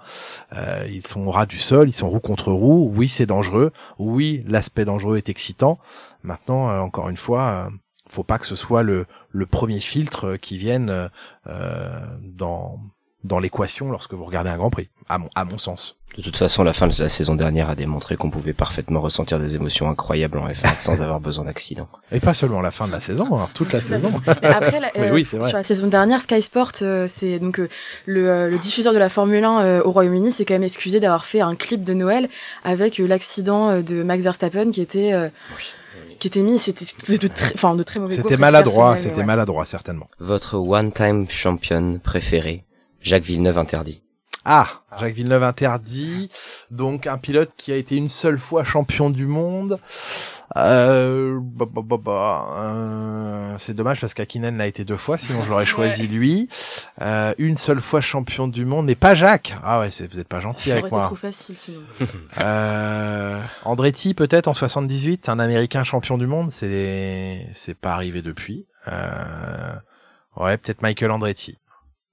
Ils sont au ras du sol, ils sont roue contre roue. Oui, c'est dangereux. Oui, l'aspect dangereux est excitant. Maintenant, euh, encore une fois, euh, faut pas que ce soit le, premier filtre euh, qui vienne dans l'équation lorsque vous regardez un Grand Prix, à mon sens. De toute façon, la fin de la saison dernière a démontré qu'on pouvait parfaitement ressentir des émotions incroyables en F1 sans avoir besoin d'accident. Et pas seulement la fin de la saison, hein, toute la Toute la saison. Après, la- euh, oui, c'est vrai. sur la saison dernière, Sky Sport, euh, c'est donc euh, le, euh, le diffuseur de la Formule 1 euh, au Royaume-Uni, s'est quand même excusé d'avoir fait un clip de Noël avec euh, l'accident euh, de Max Verstappen qui était euh, qui était mis, c'était c'était de très, enfin de très mauvais C'était maladroit, c'était ouais. maladroit certainement. Votre one-time champion préféré, Jacques Villeneuve interdit. Ah, Jacques Villeneuve interdit. Donc un pilote qui a été une seule fois champion du monde. Euh, bah, bah, bah, bah, euh, c'est dommage parce qu'Akinen l'a été deux fois, sinon j'aurais choisi lui. Euh, une seule fois champion du monde, mais pas Jacques. Ah ouais, vous êtes pas gentil Ça aurait avec été trop facile sinon. Euh, Andretti peut-être en 78, un Américain champion du monde, c'est c'est pas arrivé depuis. Euh, ouais, peut-être Michael Andretti.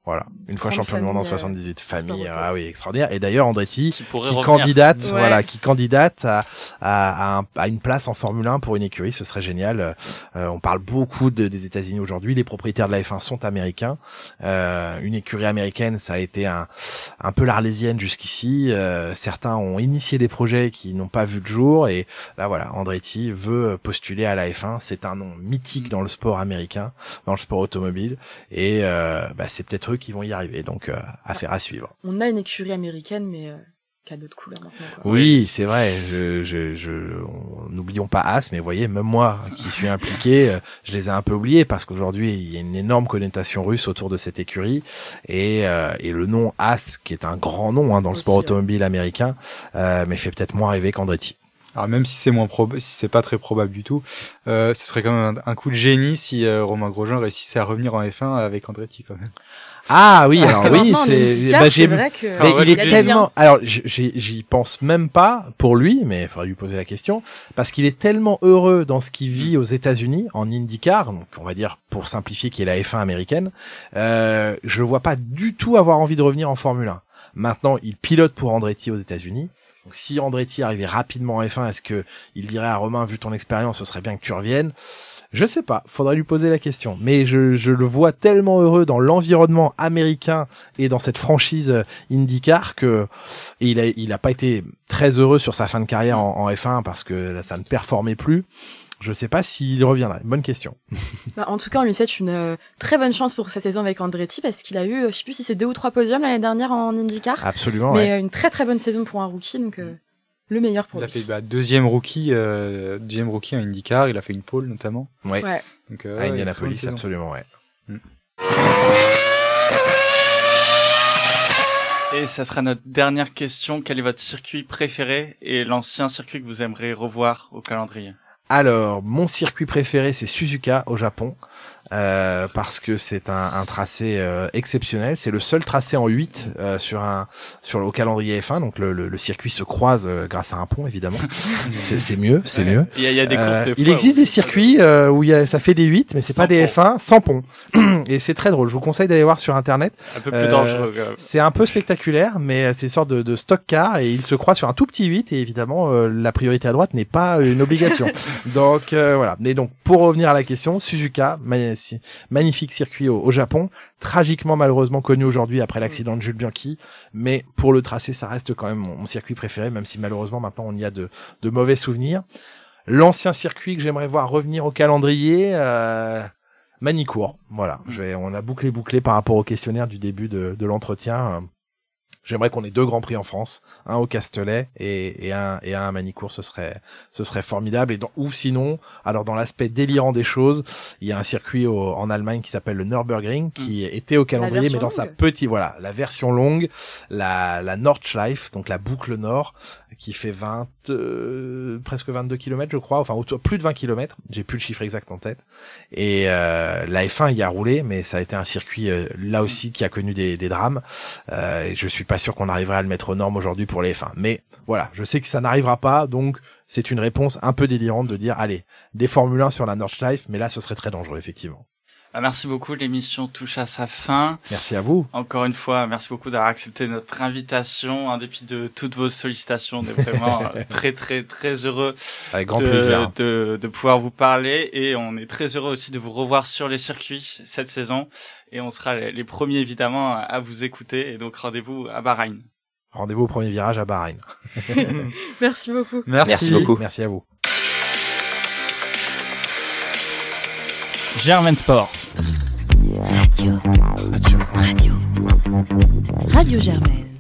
Voilà, une fois champion du monde en famille, euh, 78, famille, auto. ah oui, extraordinaire. Et d'ailleurs Andretti Qui qui candidate, Ouais. voilà, qui candidate à, à, à, un- à une place en Formule 1 pour une écurie, ce serait génial. Euh, on parle beaucoup de- des États-Unis aujourd'hui. Les propriétaires de la F1 sont américains. Euh, une écurie américaine, ça a été un, un peu l'arlésienne jusqu'ici. Euh, certains ont initié des projets qui n'ont pas vu le jour et là voilà, Andretti veut postuler à la F1. C'est un nom mythique dans le sport américain, dans le sport automobile et euh, bah, c'est peut-être qui vont y arriver. Donc euh, affaire à suivre. On a une écurie américaine mais euh, qui a d'autres couleurs maintenant. Quoi. Oui, c'est vrai. Je, je, je, on- n'oublions pas As, mais vous voyez, même moi qui suis impliqué, euh, je les ai un peu oubliés parce qu'aujourd'hui il y a une énorme connotation russe autour de cette écurie et, euh, et le nom As, qui est un grand nom hein, dans le sport Aussi, ouais. automobile américain, euh, mais fait peut-être moins rêver qu'Andretti. Alors même si c'est moins probable, si c'est pas très probable du tout, euh, ce serait quand même un, un coup de génie si euh, Romain Grosjean réussissait à revenir en F1 avec Andretti quand même. Ah oui, alors que oui, c'est bah, vrai que mais il est tellement alors j'y pense même pas pour lui, mais il faudrait lui poser la question parce qu'il est tellement heureux dans ce qu'il vit aux États-Unis en IndyCar, donc on va dire pour simplifier qui est la F1 américaine. Euh, je vois pas du tout avoir envie de revenir en Formule 1. Maintenant, il pilote pour Andretti aux États-Unis. Donc si Andretti arrivait rapidement en F1, est-ce que il dirait à Romain vu ton expérience, ce serait bien que tu reviennes? Je sais pas, faudrait lui poser la question. Mais je, je le vois tellement heureux dans l'environnement américain et dans cette franchise euh, IndyCar que et il a il a pas été très heureux sur sa fin de carrière en, en F1 parce que là, ça ne performait plus. Je sais pas s'il reviendra. Bonne question. Bah, en tout cas, on lui souhaite une euh, très bonne chance pour cette saison avec Andretti parce qu'il a eu, euh, je sais plus si c'est deux ou trois podiums l'année dernière en IndyCar, Absolument. mais ouais. une très très bonne saison pour un rookie, donc euh, le meilleur pour Il a fait bah, deuxième rookie, euh, deuxième rookie en IndyCar. Il a fait une pole notamment. Ouais. Ouais. Donc, euh, À Indianapolis, absolument, ouais. Et ça sera notre dernière question. Quel est votre circuit préféré et l'ancien circuit que vous aimeriez revoir au calendrier? Alors, mon circuit préféré, c'est Suzuka au Japon. Euh, parce que c'est un, un tracé euh, exceptionnel. C'est le seul tracé en 8 euh, sur un sur le calendrier F1. Donc le, le, le circuit se croise euh, grâce à un pont, évidemment. c'est c'est mieux, c'est mieux. Il y a, il y a des Euh, des il existe des circuits euh, où il y a, ça fait des 8, mais c'est pas des pont. F1 sans pont. Et c'est très drôle. Je vous conseille d'aller voir sur internet. un peu plus dangereux. C'est un peu spectaculaire, mais c'est une sorte de, de stock car et il se croit sur un tout petit 8 et évidemment euh, la priorité à droite n'est pas une obligation. donc euh, voilà. Mais donc pour revenir à la question, Suzuka, si- magnifique circuit au, au Japon, tragiquement malheureusement connu aujourd'hui après l'accident de Jules Bianchi, mais pour le tracé ça reste quand même mon, mon circuit préféré, même si malheureusement maintenant on y a de, de mauvais souvenirs. L'ancien circuit que j'aimerais voir revenir au calendrier. Euh, Manicourt, voilà. Je vais, on a bouclé bouclé par rapport au questionnaire du début de, de l'entretien. J'aimerais qu'on ait deux grands prix en France, un au Castellet et, et un et un à Manicourt, ce serait ce serait formidable. Et dans, ou sinon, alors dans l'aspect délirant des choses, il y a un circuit au- en Allemagne qui s'appelle le Nürburgring, qui était au calendrier, mais dans sa petite voilà la version longue, la la Nordschleife, donc la boucle nord, qui fait 20 euh, presque 22 km je crois, enfin autour, plus de 20 km. J'ai plus le chiffre exact en tête. Et euh, la F1 y a roulé, mais ça a été un circuit euh, là aussi qui a connu des, des drames. Euh, et je suis pas sûr qu'on arriverait à le mettre aux normes aujourd'hui pour les F1. Mais voilà, je sais que ça n'arrivera pas, donc c'est une réponse un peu délirante de dire allez, des Formule 1 sur la Nordschleife, mais là ce serait très dangereux effectivement. Ah, merci beaucoup. L'émission touche à sa fin. Merci à vous. Encore une fois, merci beaucoup d'avoir accepté notre invitation, en dépit de toutes vos sollicitations. On est vraiment très, très, très heureux Avec grand de, plaisir. de, de pouvoir vous parler et on est très heureux aussi de vous revoir sur les circuits cette saison et on sera les, les premiers évidemment à, à vous écouter et donc rendez-vous à Bahreïn. Rendez-vous au premier virage à Bahreïn. Merci beaucoup. Merci. Merci beaucoup. Merci à vous. Germain Sport. Radio. Radio. Radio. Radio Germaine.